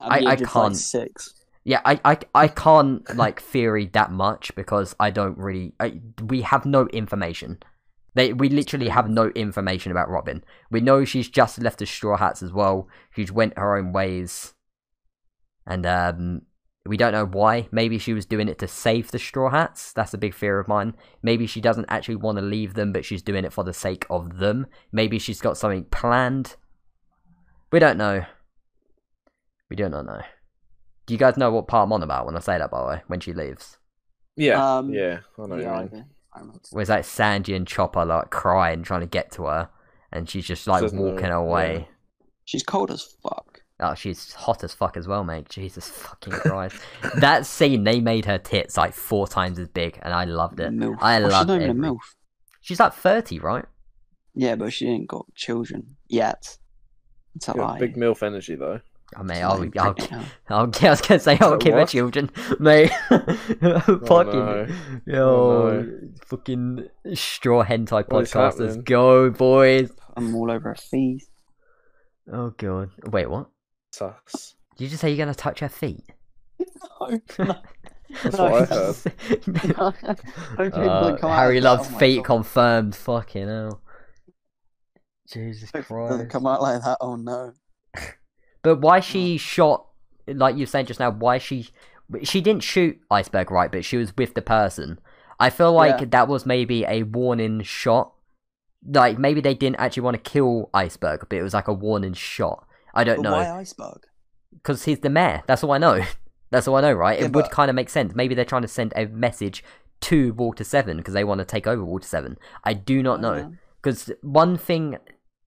I- I of, like, can't- six. Yeah, I, I, I can't like theory that much because I don't really. I, we have no information. They we literally have no information about Robin. We know she's just left the Straw Hats as well. She's went her own ways, and um, we don't know why. Maybe she was doing it to save the Straw Hats. That's a big fear of mine. Maybe she doesn't actually want to leave them, but she's doing it for the sake of them. Maybe she's got something planned. We don't know. We do not know. Do you guys know what part I'm on about when I say that, by the way? When she leaves? Yeah. Um, yeah. I know. what you Yeah, I mean. do. I remember. Like Sanji and Chopper like crying, trying to get to her, and she's just like Doesn't know, walking away. yeah. She's cold as fuck. Oh, she's hot as fuck as well, mate. Jesus fucking Christ. that scene, they made her tits like four times as big, and I loved it. Milf. I oh, she's loved not even every- a milf. She's like 30, right? Yeah, but she ain't got children yet. It's a Got lie. big milf energy though. I mean, It's I'll, like I'll, pregnant I'll, now. I was gonna say I'll What? give her children, mate. fucking, no. yo, Oh, fucking straw hentai What is podcasters, happening? go boys. I'm all over her feet. Oh god, wait, what? Sus. Did you just say you're gonna touch her feet? No, no. That's No, what I heard. Uh, that come out Harry loves oh feet God. confirmed. Fucking hell. Jesus Don't Christ. come out like that. Oh no. But why she mm. shot, like you said just now, why she. She didn't shoot Iceberg, right? But she was with the person. I feel like Yeah. that was maybe a warning shot. Like, maybe they didn't actually want to kill Iceberg, but it was like a warning shot. I don't But know. why iceberg? Because he's the mayor. That's all I know. That's all I know, right? Yeah, it would kind of make sense. Maybe they're trying to send a message to Water 7 because they want to take over Water 7. I do not know. Because one thing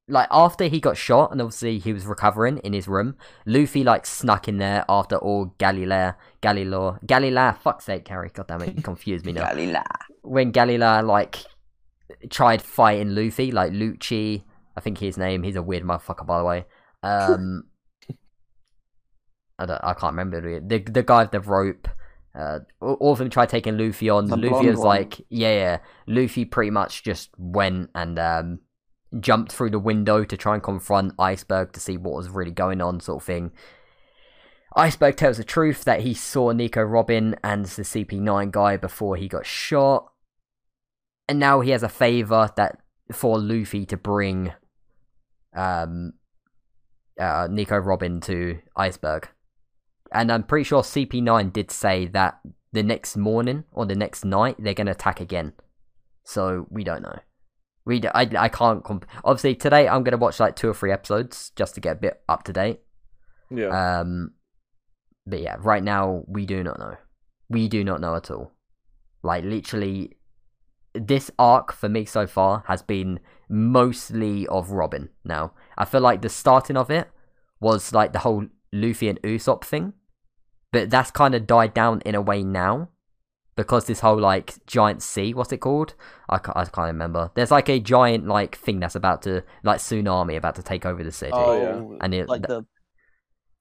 like after he got shot and obviously he was recovering in his room, Luffy like snuck in there after all Galley-La, Galileo, Galley-La. Fuck's sake, Carrie. God damn it, you confused me now. Galila. when Galley-La like tried fighting Luffy, like Lucci, I think his name. He's a weird motherfucker, by the way. Um, I don't, I can't remember the the, guy with the rope. Uh, all all of them tried taking Luffy on. The Luffy was one. like, yeah, yeah. Luffy pretty much just went and um, jumped through the window to try and confront Iceberg to see what was really going on, sort of thing. Iceberg tells the truth that he saw Nico Robin and the CP9 guy before he got shot, and now he has a favor that for Luffy to bring um, uh, Nico Robin to Iceberg, and I'm pretty sure CP9 did say that the next morning or the next night they're gonna attack again. So we don't know. We d- I, I can't comp- obviously today I'm gonna watch like two or three episodes just to get a bit up to date. Yeah. Um, but yeah, right now we do not know. We do not know at all. Like literally, this arc for me so far has been mostly of Robin. Now I feel like the starting of it was like the whole Luffy and Usopp thing, but that's kind of died down in a way now. Because this whole like giant sea, what's it called? I can't, I can't remember. There's like a giant like thing that's about to like tsunami about to take over the city. Oh, yeah. And it- like the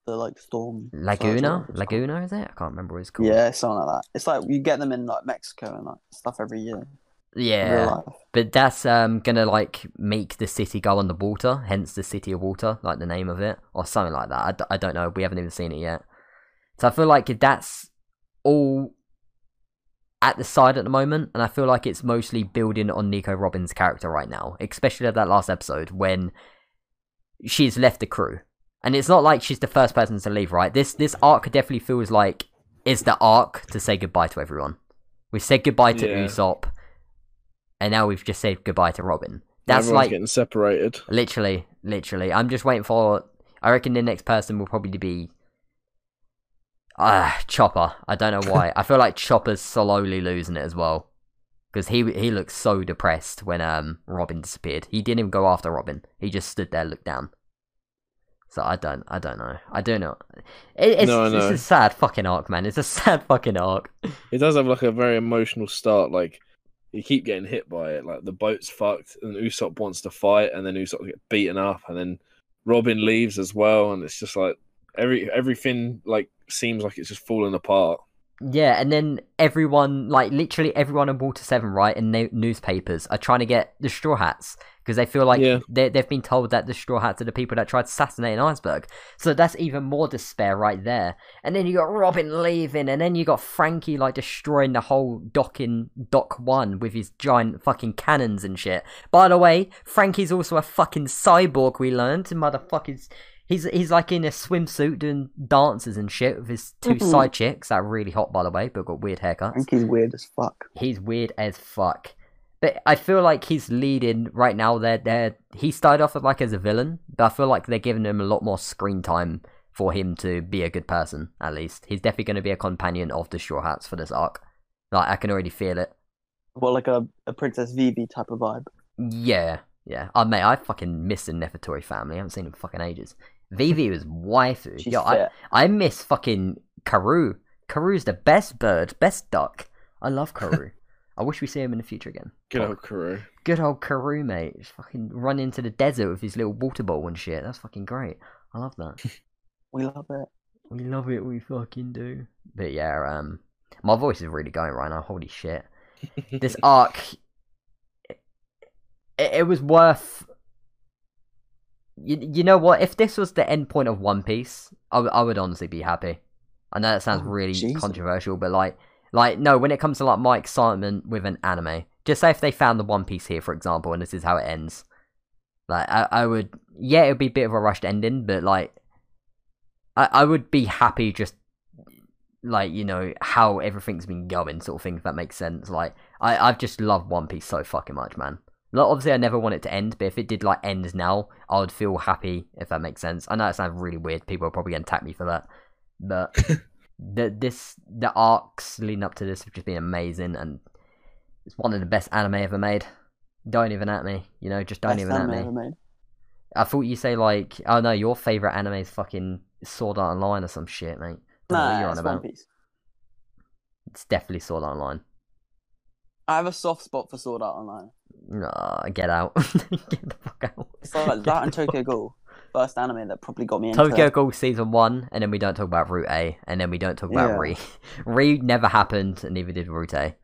the like storm Laguna, It's called. Laguna is it? I can't remember what it's called. Yeah, something like that. It's like you get them in like Mexico and like stuff every year. yeah. But that's um gonna like make the city go on the water hence the city of water, like the name of it, or something like that. I, d- I don't know. We haven't even seen it yet. So I feel like if that's all at the side at the moment, and I feel like it's mostly building on Nico Robin's character right now, especially at that last episode when she's left the crew, and it's not like she's the first person to leave. Right? This this arc definitely feels like it's the arc to say goodbye to everyone. We said goodbye to Yeah. Usopp, and now we've just said goodbye to Robin. That's Everyone's like getting separated. literally, literally. I'm just waiting for. I reckon the next person will probably be. Ah, Chopper. I don't know why. I feel like Chopper's slowly losing it as well, because he he looked so depressed when um Robin disappeared. He didn't even go after Robin. He just stood there, looked down. So I don't, I don't know. I don't know. It, it's, No, I it's know. a sad fucking arc, man. It's a sad fucking arc. It does have like a very emotional start. Like you keep getting hit by it. Like the boat's fucked, and Usopp wants to fight, and then Usopp gets beaten up, and then Robin leaves as well, and it's just like every everything like seems like it's just falling apart. Yeah, and then everyone, like literally everyone in Water Seven, right, in no- newspapers are trying to get the Straw Hats because they feel like Yeah. they they've been told that the Straw Hats are the people that tried to assassinate an iceberg. So that's even more despair right there. And then you got Robin leaving, and then you got Franky like destroying the whole dock in Dock One with his giant fucking cannons and shit. By the way, Franky's also a fucking cyborg. We learned, motherfuckers. He's he's like in a swimsuit doing dances and shit with his 2 Mhm. side chicks that are really hot by the way, but got weird haircuts. I think he's weird as fuck. He's weird as fuck. But I feel like he's leading right now. They're, they're, he started off like as a villain, but I feel like they're giving him a lot more screen time for him to be a good person. At least he's definitely going to be a companion of the Straw Hats for this arc. Like I can already feel it. Well, like a, a Princess Vivi type of vibe. Yeah, yeah. Oh mate, I fucking miss the Nefertari family. I haven't seen him fucking ages. Vivi was waifu. She's Yo, I, fit. I miss fucking Carue. Carue's the best bird, best duck. I love Carue. I wish we see him in the future again. Good Fuck. old Carue. Good old Carue, mate. Just fucking run into the desert with his little water bowl and shit. That's fucking great. I love that. We love it. we love it. We fucking do. But yeah, um, my voice is really going right now. Holy shit. This arc, it, it was worth. You, you know what? If this was the end point of One Piece, I, w- I would honestly be happy. I know that sounds Oh, really Jesus. controversial, but like, like no, when it comes to like my excitement with an anime, just say if they found the One Piece here, for example, and this is how it ends, like I, I would, yeah, it would be a bit of a rushed ending, but like, I, I would be happy just like you know how everything's been going, sort of thing. If that makes sense, like I, I've just loved One Piece so fucking much, man. Like, obviously, I never want it to end, but if it did like end now, I would feel happy if that makes sense. I know it sounds really weird. People are probably gonna attack me for that, but the this the arcs leading up to this have just been amazing, and it's one of the best anime ever made. Don't even at me, you know, just don't Best even at me. I thought you say like, oh no, your favorite anime is fucking Sword Art Online or some shit, mate. I don't know what Nah, you're on about. It's definitely Sword Art Online. I have a soft spot for Sword Art Online. Nah, get out. get the fuck out. It's like that and Tokyo Ghoul. First anime that probably got me into Tokyo. Ghoul season one, and then we don't talk about Root A, and then we don't talk about Yeah. Re. Re never happened, and neither did Root A.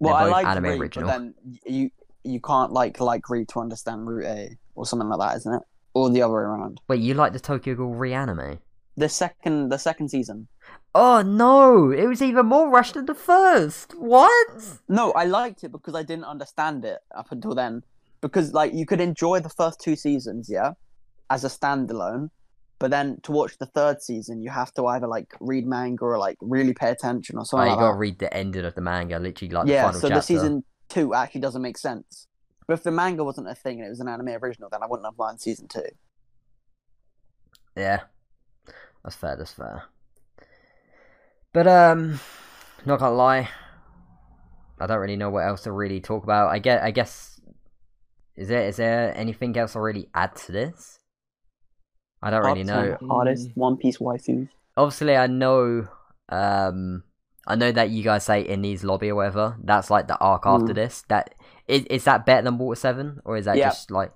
Well, I like anime Reed, original. but then you you can't like like Reed to understand Root A or something like that, isn't it? Or the other way around. Wait, you like the Tokyo Ghoul Re anime? The second the second season. Oh no, it was even more rushed than the first. What? No, I liked it because I didn't understand it up until then. Because like you could enjoy the first two seasons, yeah, as a standalone, but then to watch the third season, you have to either like read manga or like really pay attention or Oh, something you like gotta that. read the ending of the manga, literally like the yeah, final so chapter. the season two actually doesn't make sense. But if the manga wasn't a thing and it was an anime original, then I wouldn't have minded season two. Yeah, that's fair. That's fair. But um, not gonna lie, I don't really know what else to really talk about. I get. I guess is there is there anything else to really add to this? I don't really know. Hardest- Hardest One Piece waifus. Obviously, I know. Um, I know that you guys say Enies Lobby or whatever. That's like the arc after Mm. this. That is is that better than Water Seven, or is that Yeah. just like?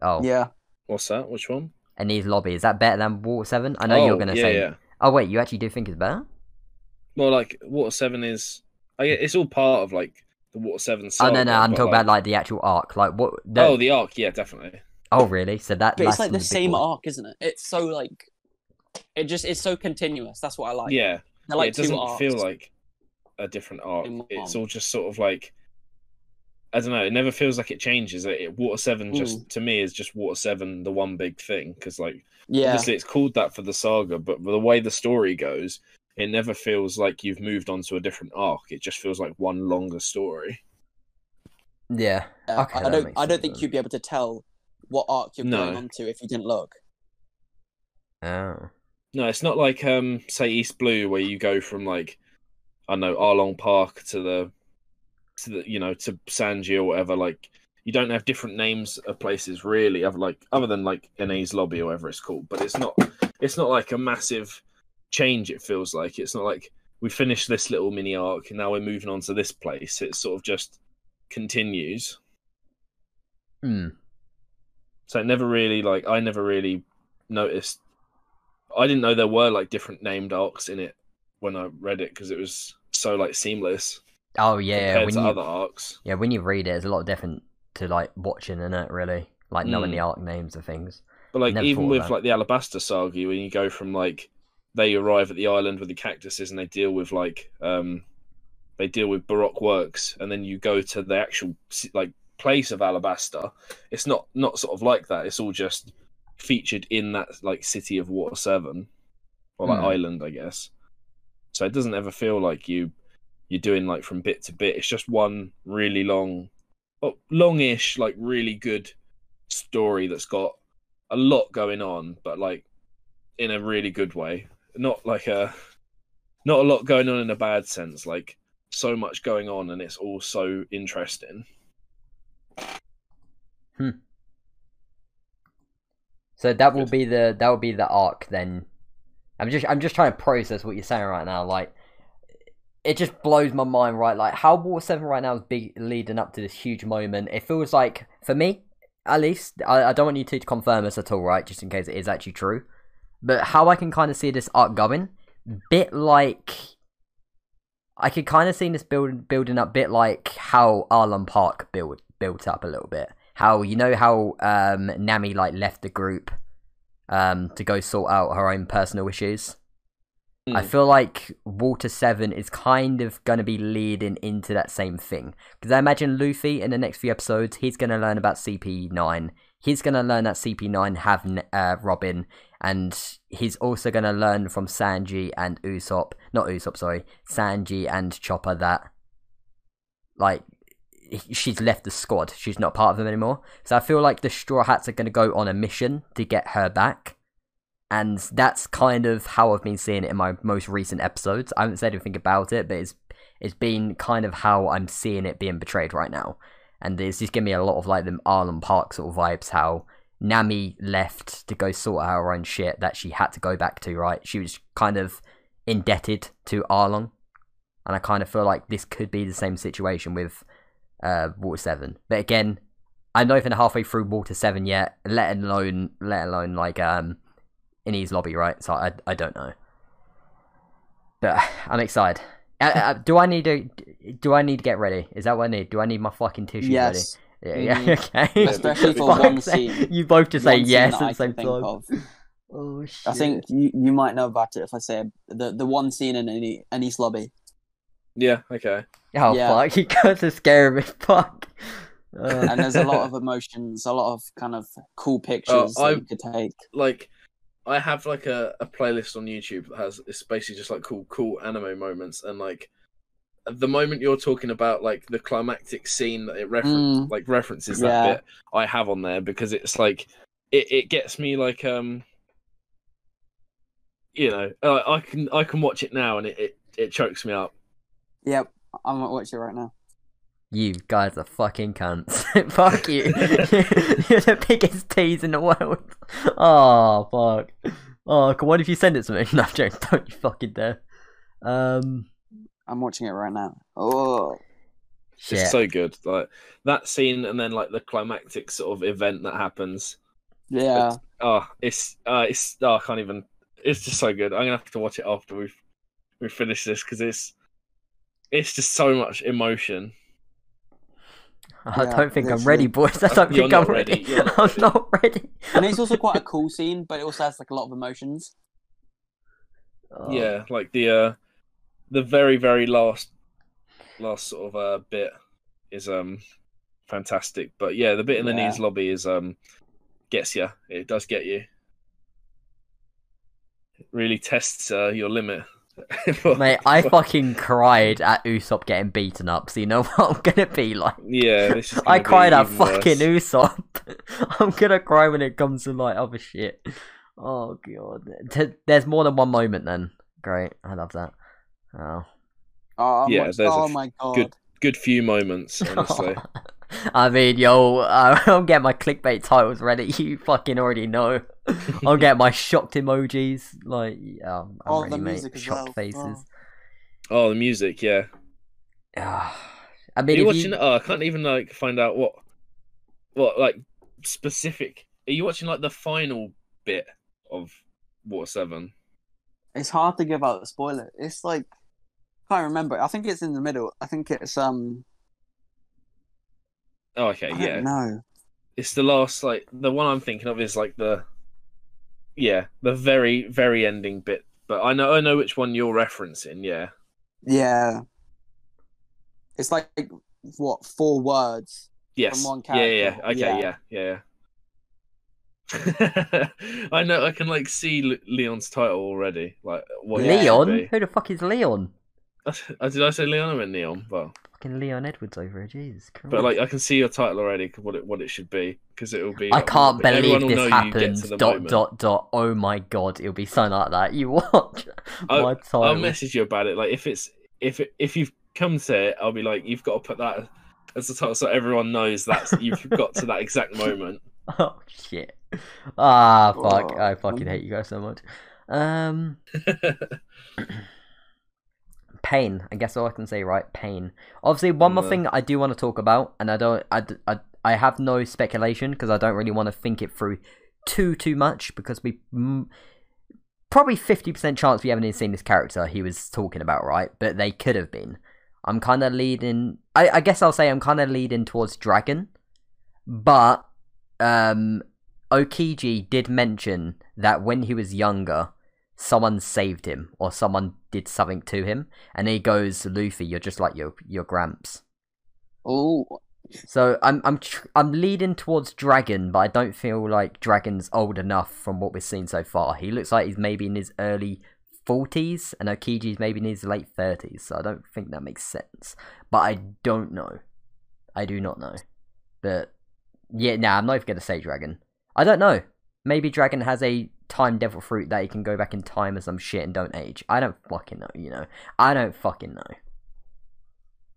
Oh, Yeah. What's that? Which one? And these lobby is that better than Water Seven? I know you're Oh, gonna yeah, say. yeah. Oh wait, you actually do think it's better? Well, like Water Seven is. I get it's all part of like the Water Seven. Oh no, no, I'm but, talking about like the actual arc. Like what? The... Oh, the arc. Yeah, definitely. Oh really? So that. But it's like the same one. arc, isn't it? It's so like it just it's so continuous. That's what I like. yeah, They're like yeah, it doesn't two arcs. feel like a different arc. It's all just sort of like I don't know. It never feels like it changes. It, it- Water Seven just to me is just Water Seven, the one big thing. Because like yeah. obviously it's called that for the saga, but the way the story goes, it never feels like you've moved on to a different arc. It just feels like one longer story. Yeah. Yeah, Okay, I that don't I don't sense think then. you'd be able to tell what arc you're No. going on to if you didn't look. Oh. No, it's not like um say East Blue where you go from like I don't know Arlong Park to the to the you know to Sanji or whatever. Like you don't have different names of places really, other like other than like Enies Lobby or whatever it's called. But it's not it's not like a massive change. It feels like it's not like we finished this little mini arc and now we're moving on to this place. It sort of just continues. Hmm. So it never really like I never really noticed. I didn't know there were like different named arcs in it when I read it because it was so like seamless Oh yeah. compared When to you other arcs. yeah when you read it, it's a lot different to like watching in it. Really, like knowing Mm. the arc names of things. But like Never even with like the Alabasta saga, when you go from like they arrive at the island with the cactuses and they deal with like um they deal with Baroque works, and then you go to the actual like place of Alabasta. It's not not sort of like that. It's all just featured in that like city of Water Seven or like Hmm. island, I guess. So it doesn't ever feel like you you're doing like from bit to bit. It's just one really long, oh, longish, like really good story that's got a lot going on, but like in a really good way. Not like a not a lot going on in a bad sense. Like so much going on, and it's all so interesting. Hmm. So that will be the that will be the arc then. I'm just I'm just trying to process what you're saying right now. Like it just blows my mind, right? Like how Water Seven right now is leading up to this huge moment. It feels like for me, at least, I, I don't want you two to confirm this at all, right? Just in case it is actually true. But how I can kind of see this arc going, bit like I could kind of see this build building up, bit like how Arlong Park built built up a little bit. How you know how um, Nami like left the group um, to go sort out her own personal issues. I Hmm. feel like Water Seven is kind of going to be leading into that same thing because I imagine Luffy in the next few episodes he's going to learn about CP Nine. He's going to learn that CP Nine have uh, Robin, and he's also going to learn from Sanji and Usopp, not Usopp, sorry, Sanji and Chopper that like she's left the squad. She's not part of them anymore. So I feel like the Straw Hats are going to go on a mission to get her back. And that's kind of how I've been seeing it in my most recent episodes. I haven't said anything about it, but it's it's been kind of how I'm seeing it being portrayed right now. And it's just giving me a lot of like them Arlong Park sort of vibes. How Nami left to go sort out her own shit that she had to go back to, right? She was kind of indebted to Arlong. And I kind of feel like this could be the same situation with uh, Water 7. But again, I'm not even halfway through Water 7 yet, let alone, let alone like, um, Enies Lobby, right? So I, I don't know. But I'm excited. Uh, uh, do I need to, do I need to get ready? Is that what I need? Do I need my fucking tissues ready? Yes. Yeah, yeah, Mhm. okay. Especially for one scene. You both just say yes at I the same think time. of. Oh shit. I think you, you might know about it if I say the the one scene in any East lobby. Yeah, okay. Oh yeah. fuck, you guys are scaring me. Fuck. Uh, And there's a lot of emotions, a lot of kind of cool pictures that I- you could take. Like, I have like a, a playlist on YouTube that has it's basically just like cool cool anime moments and like the moment you're talking about like the climactic scene that it reference Mm. like references that Yeah. bit I have on there because it's like it, it gets me like um you know uh, I can I can watch it now and it, it, it chokes me up. Yep, I'm gonna watch it right now. You guys are fucking cunts. fuck you. You're the biggest tease in the world. Oh fuck. Oh, what if you send it to me? No, joke. Don't you fucking dare. Um, I'm watching it right now. Oh, shit. It's so good. Like that scene and then like the climactic sort of event that happens. yeah. Oh, it's uh, it's oh, I can't even. It's just so good. I'm gonna have to watch it after we we finish this because it's it's just so much emotion. I Yeah, don't think I'm ready, boys. I don't You're think I'm ready. ready. Not I'm ready. not ready. And it's also quite a cool scene, but it also has like a lot of emotions. Oh, Yeah, like the uh the very very last last sort of uh bit is um fantastic. But yeah, the bit in the Yeah. Enies Lobby is um gets you. It does get you. It really tests uh, your limit. Mate, I fucking cried at Usopp getting beaten up, so you know what I'm gonna be like. yeah, this is. I cried at even fucking worse. Usopp. I'm gonna cry when it comes to like other shit. Oh god, T- there's more than one moment then. Great, I love that. Oh, Oh, Yeah, watch- there's a oh f- my god. good- Good few moments, honestly. I mean, yo, uh, I'll get my clickbait titles ready. You fucking already know. I'll get my shocked emojis. Like, yeah, I'm Oh, ready, the music as Shocked well. faces. oh, the music, yeah. Ah, I Are mean, you watching? you... Oh, I can't even like find out what, what like specific. Are you watching like the final bit of Water Seven? It's hard to give out the spoiler. It's like I can't remember. I think it's in the middle. I think it's um. Oh, okay, I yeah. don't. It's the last like the one I'm thinking of is like the, yeah, the very very ending bit. But I know I know which one you're referencing. Yeah. Yeah. It's like what four words? Yes. one yeah, yeah. character, Okay. yeah. Yeah. Yeah. I know. I can like see Le- Leon's title already. Like what Leon? Who the fuck is Leon? Uh, Did I say Leon or Neon? Well, Fucking Leon Edwards over here. Jesus Christ. but like I can see your title already. What it what it should be because it will be. I like, can't everyone believe this know you get happened. Dot moment. dot dot. Oh my god, it'll be something like that. You watch I'll- my title. I'll message you about it. Like if it's if it, if you've come to it, I'll be like, you've got to put that as the title so everyone knows that you've got to that exact moment. Oh shit. Ah fuck. Oh, I fucking um. hate you guys so much. Um pain. I guess all I can say, right? Pain. Obviously, one more thing I do want to talk about, and I don't, I, I, I have no speculation because I don't really want to think it through too, too much because we mm, probably fifty percent chance we haven't even seen this character he was talking about, right? But they could have been. I'm kind of leading. I, I guess I'll say I'm kind of leading towards Dragon, but um, Aokiji did mention that when he was younger, someone saved him or someone did something to him, and he goes, "Luffy, you're just like your your Gramps." Oh, So I'm I'm tr- I'm leading towards Dragon, but I don't feel like Dragon's old enough from what we've seen so far. He looks like he's maybe in his early forties, and Aokiji's maybe in his late thirties. So I don't think that makes sense. But I don't know. I do not know. But yeah, nah, I'm not even gonna say Dragon. I don't know. Maybe Dragon has a time devil fruit that he can go back in time or some shit and don't age. I don't fucking know. You know, I don't fucking know.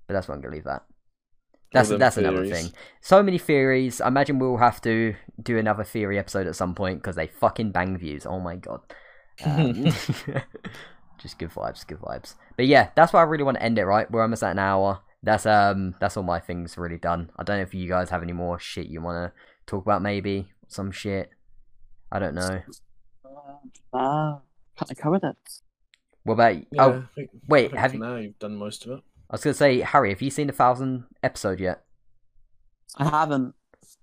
But that's why I'm gonna leave that. That's that's another thing. So many theories. I imagine we'll have to do another theory episode at some point because they fucking bang views. Oh my god. Um, just good vibes, good vibes. But yeah, that's why I really want to end it. Right, we're almost at an hour. That's um, that's all my things really done. I don't know if you guys have any more shit you want to talk about. Maybe some shit. I don't know. Ah, kind of covered it. What about? Yeah, Oh, think, wait, i've you- now you've done most of it. I was gonna say, Harry, have you seen the thousand episode yet? I haven't.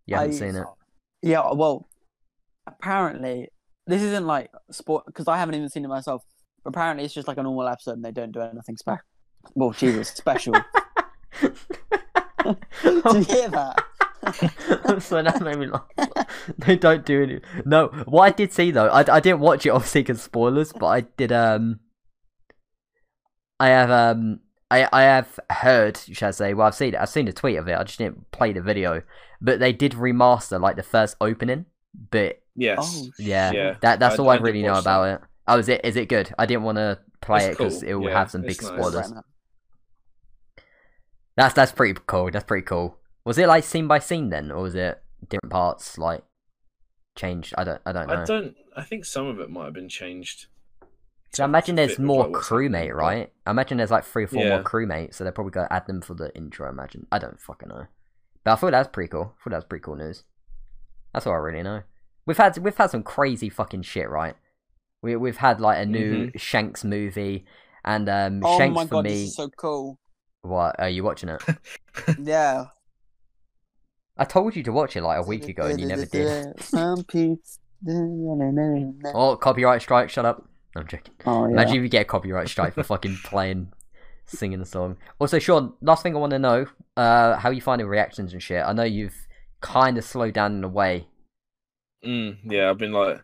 You haven't I- seen it. Yeah, well, apparently this isn't like sport because I haven't even seen it myself. But apparently it's just like a normal episode and they don't do anything special. Well, Jesus, special. Did you hear that? so that made me laugh. they don't do any. No, what I did see though, I, I didn't watch it obviously because spoilers, but I did. Um, I have um, I I have heard, you should I say? Well, I've seen it. I've seen a tweet of it. I just didn't play the video, but they did remaster like the first opening. But Yes. Oh, yeah, Yeah, that that's I- all I, I really know watch about it. Oh, is it? Is it good? I didn't want to play It's it because cool, it will yeah, have some big nice. spoilers. That's that's pretty cool. That's pretty cool. Was it like scene by scene then, or was it different parts like changed? I don't I don't know. I don't. I think some of it might have been changed. So I imagine there's more like, crewmate, but- right? I imagine there's like three or four Yeah. more crewmates, so they're probably gonna add them for the intro. I imagine. I don't fucking know, but I thought that's pretty cool. I thought that was pretty cool news. That's all I really know. We've had we've had some crazy fucking shit, right? We we've had like a new Shanks movie, and um, Oh Shanks my for god, me. this is so cool. What are you watching it? Yeah. I told you to watch it like a week ago, and you never did. Some people. Oh, copyright strike! Shut up. I'm joking. Oh yeah. Imagine if you get a copyright strike for fucking playing, singing the song. Also, Sean, last thing I want to know, uh, how you finding reactions and shit. I know you've kind of slowed down in a way. Mm, yeah, I've been like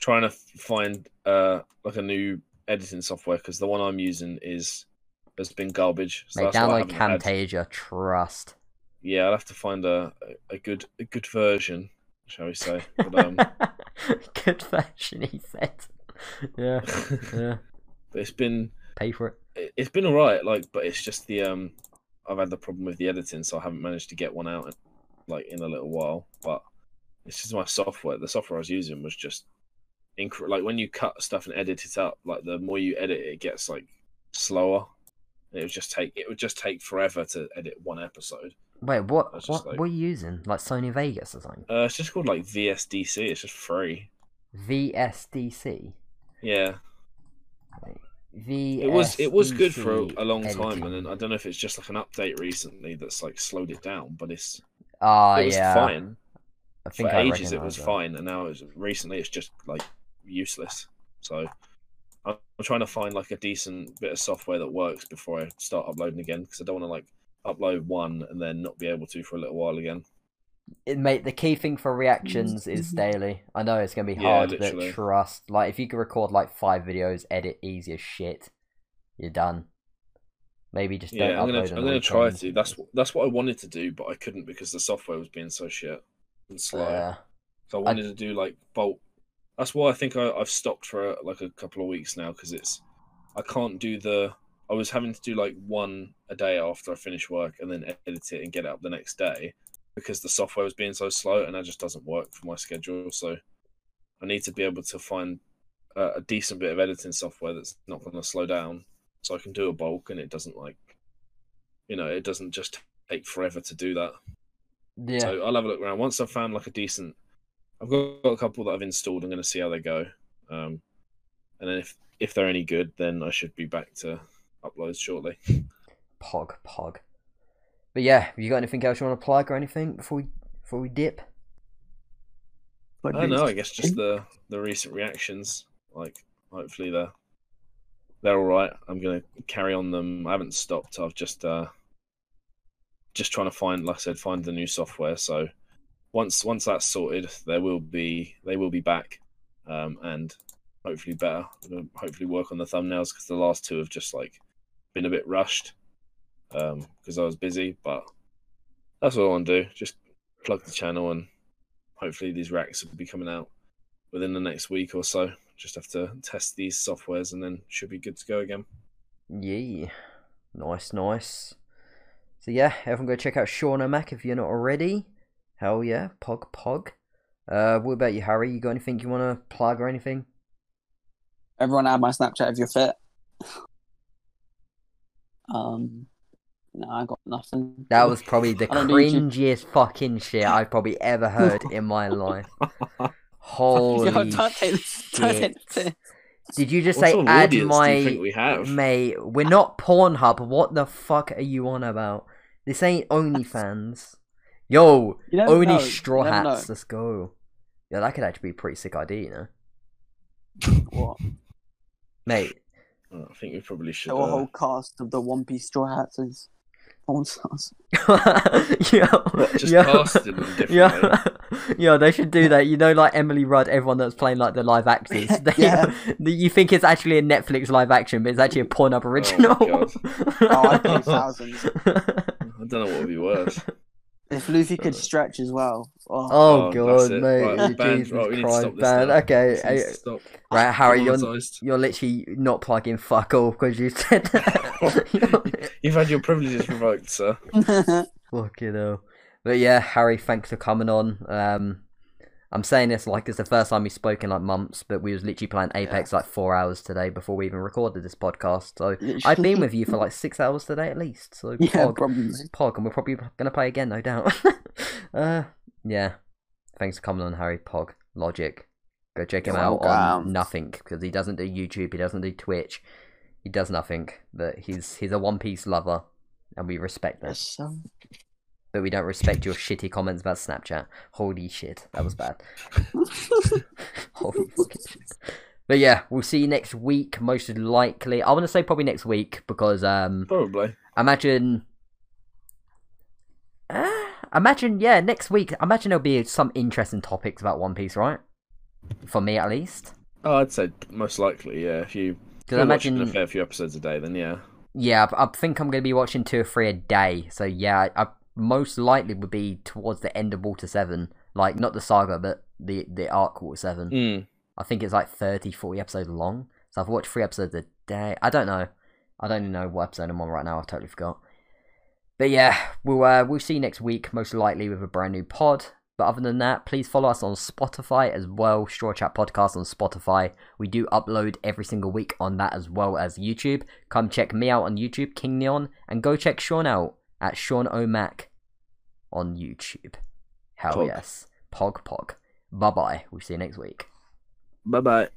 trying to find uh like a new editing software because the one I'm using is has been garbage. So Mate, that's I download haven't had- Camtasia, trust. Yeah, I'll have to find a a good a good version, shall we say? But um, Good version, he said. Yeah, yeah. but it's been Pay for it. it- it's been alright. Like, but it's just the um, I've had the problem with the editing, so I haven't managed to get one out like in a little while. But it's just my software. The software I was using was just inc- like when you cut stuff and edit it up. Like the more you edit, it, it gets like slower. It would just take it would just take forever to edit one episode. Wait, what? What? like- What are you using? Like Sony Vegas or something? Uh, it's just called like VSDC. It's just free. VSDC. Yeah, VSDC. it was it was good for a, a long time, and then I don't know if it's just like an update recently that's like slowed it down, but it's Ah, it was yeah. fine. I think for I ages it was that. fine, and now it's, recently it's just like useless. So I'm I'm trying to find like a decent bit of software that works before I start uploading again because I don't want to like upload one and then not be able to for a little while again. it, mate, the key thing for reactions mm-hmm. is daily. I know it's gonna be Yeah, hard, literally. but trust. Like, if you can record like five videos, edit easy as shit, you're done. Maybe just don't Yeah, I'm gonna I'm gonna try to. That's that's what I wanted to do, but I couldn't because the software was being so shit and slow. Yeah. So I wanted to do like bulk. That's why I think I, I've stopped for like a couple of weeks now because it's I can't do the. I was having to do like one a day after I finish work and then edit it and get it up the next day because the software was being so slow and that just doesn't work for my schedule. So I need to be able to find a, a decent bit of editing software that's not going to slow down so I can do a bulk and it doesn't like, you know, it doesn't just take forever to do that. Yeah. So I'll have a look around. Once I've found like a decent, I've got, got a couple that I've installed. I'm going to see how they go, um, and then if if they're any good, then I should be back to uploads shortly. Pog, pog. But yeah, have you got anything else you want to plug or anything before we before we dip? I don't know. I guess just the the recent reactions. Like hopefully they're they're all right. I'm going to carry on them. I haven't stopped. I've just uh just trying to find, like I said, find the new software. So once once that's sorted, there will be they will be back, um, and hopefully better. Hopefully work on the thumbnails because the last two have just like been a bit rushed because I was busy. But that's what I want to do. Just plug the channel and hopefully these racks will be coming out within the next week or so. Just have to test these softwares and then should be good to go again. Yeah. Nice, nice. So yeah, everyone go check out Sean O'Mac if you're not already. Hell yeah, Pog Pog. Uh, what about you, Harry? You got anything you want to plug or anything? Everyone add my Snapchat if you're fit. Um, no, I got nothing. That was probably the I don't do YouTube. cringiest fucking shit I've probably ever heard in my life. Holy Yo, don't take this. Don't shit. take this. Did you just What say sort of add audience do you think my we have? mate? We're not Pornhub. What the fuck are you on about? This ain't OnlyFans. Yo, only know. straw You never hats. Let's go. Yeah, that could actually be a pretty sick idea, you know, know. What? mate. Oh, I think we probably should. Show a Uh, whole cast of the One Piece Straw Hats is porn stars. yeah, just yo, casted them differently. yo, yo, they should do that. You know, like Emily Rudd, everyone that's playing like the live actors. They, Yeah. you think it's actually a Netflix live action, but it's actually a Pornhub original. God. Oh, I'd pay thousands. I don't know what would be worse. If Luffy could stretch as well. Oh, Oh, Oh, god, mate! Right, banned. Jesus Right, we need to Christ, stop ban. Okay, This needs to stop. right, Harry, you're you're literally not plugging fuck all because you said that. You've had your privileges revoked, sir. Fucking hell. But yeah, Harry, thanks for coming on. Um, I'm saying this like it's the first time we spoke in like months, but we was literally playing Apex like four hours today before we even recorded this podcast. So I've been with you for like six hours today at least. So yeah, Pog, probably. Pog, and we're probably gonna play again, no doubt. uh, yeah. Thanks for coming on, Harry. Pog, Logic. Go check him out on nothing because he doesn't do YouTube, he doesn't do Twitch, he does nothing. But he's he's a One Piece lover, and we respect that. Yes, sir. But we don't respect your shitty comments about Snapchat. Holy shit, that was bad. Holy fucking shit. But yeah, we'll see you next week, most likely. I want to say probably next week because um, Probably. imagine. Uh, imagine, yeah, next week. Imagine there'll be some interesting topics about One Piece, right? For me, at least. Oh, I'd say most likely, yeah. If you Because imagine, a fair few episodes a day, then yeah. yeah, I I think I'm going to be watching two or three a day. So yeah, I, I most likely would be towards the end of Water Seven, like not the saga, but the the arc Water Seven. Mm. I think it's like 30, 40 episodes long. So I've watched three episodes a day. I don't know. I don't even know what episode I'm on right now. I totally forgot. But yeah, we'll uh, we'll see you next week, most likely with a brand new pod. But other than that, please follow us on Spotify as well. Straw Chat Podcast on Spotify. We do upload every single week on that as well as YouTube. Come check me out on YouTube, King Neon, and go check Sean out at Sean O'Mac on YouTube. Hell Pog. yes. Pog Pog. Bye bye. We'll see you next week. Bye bye.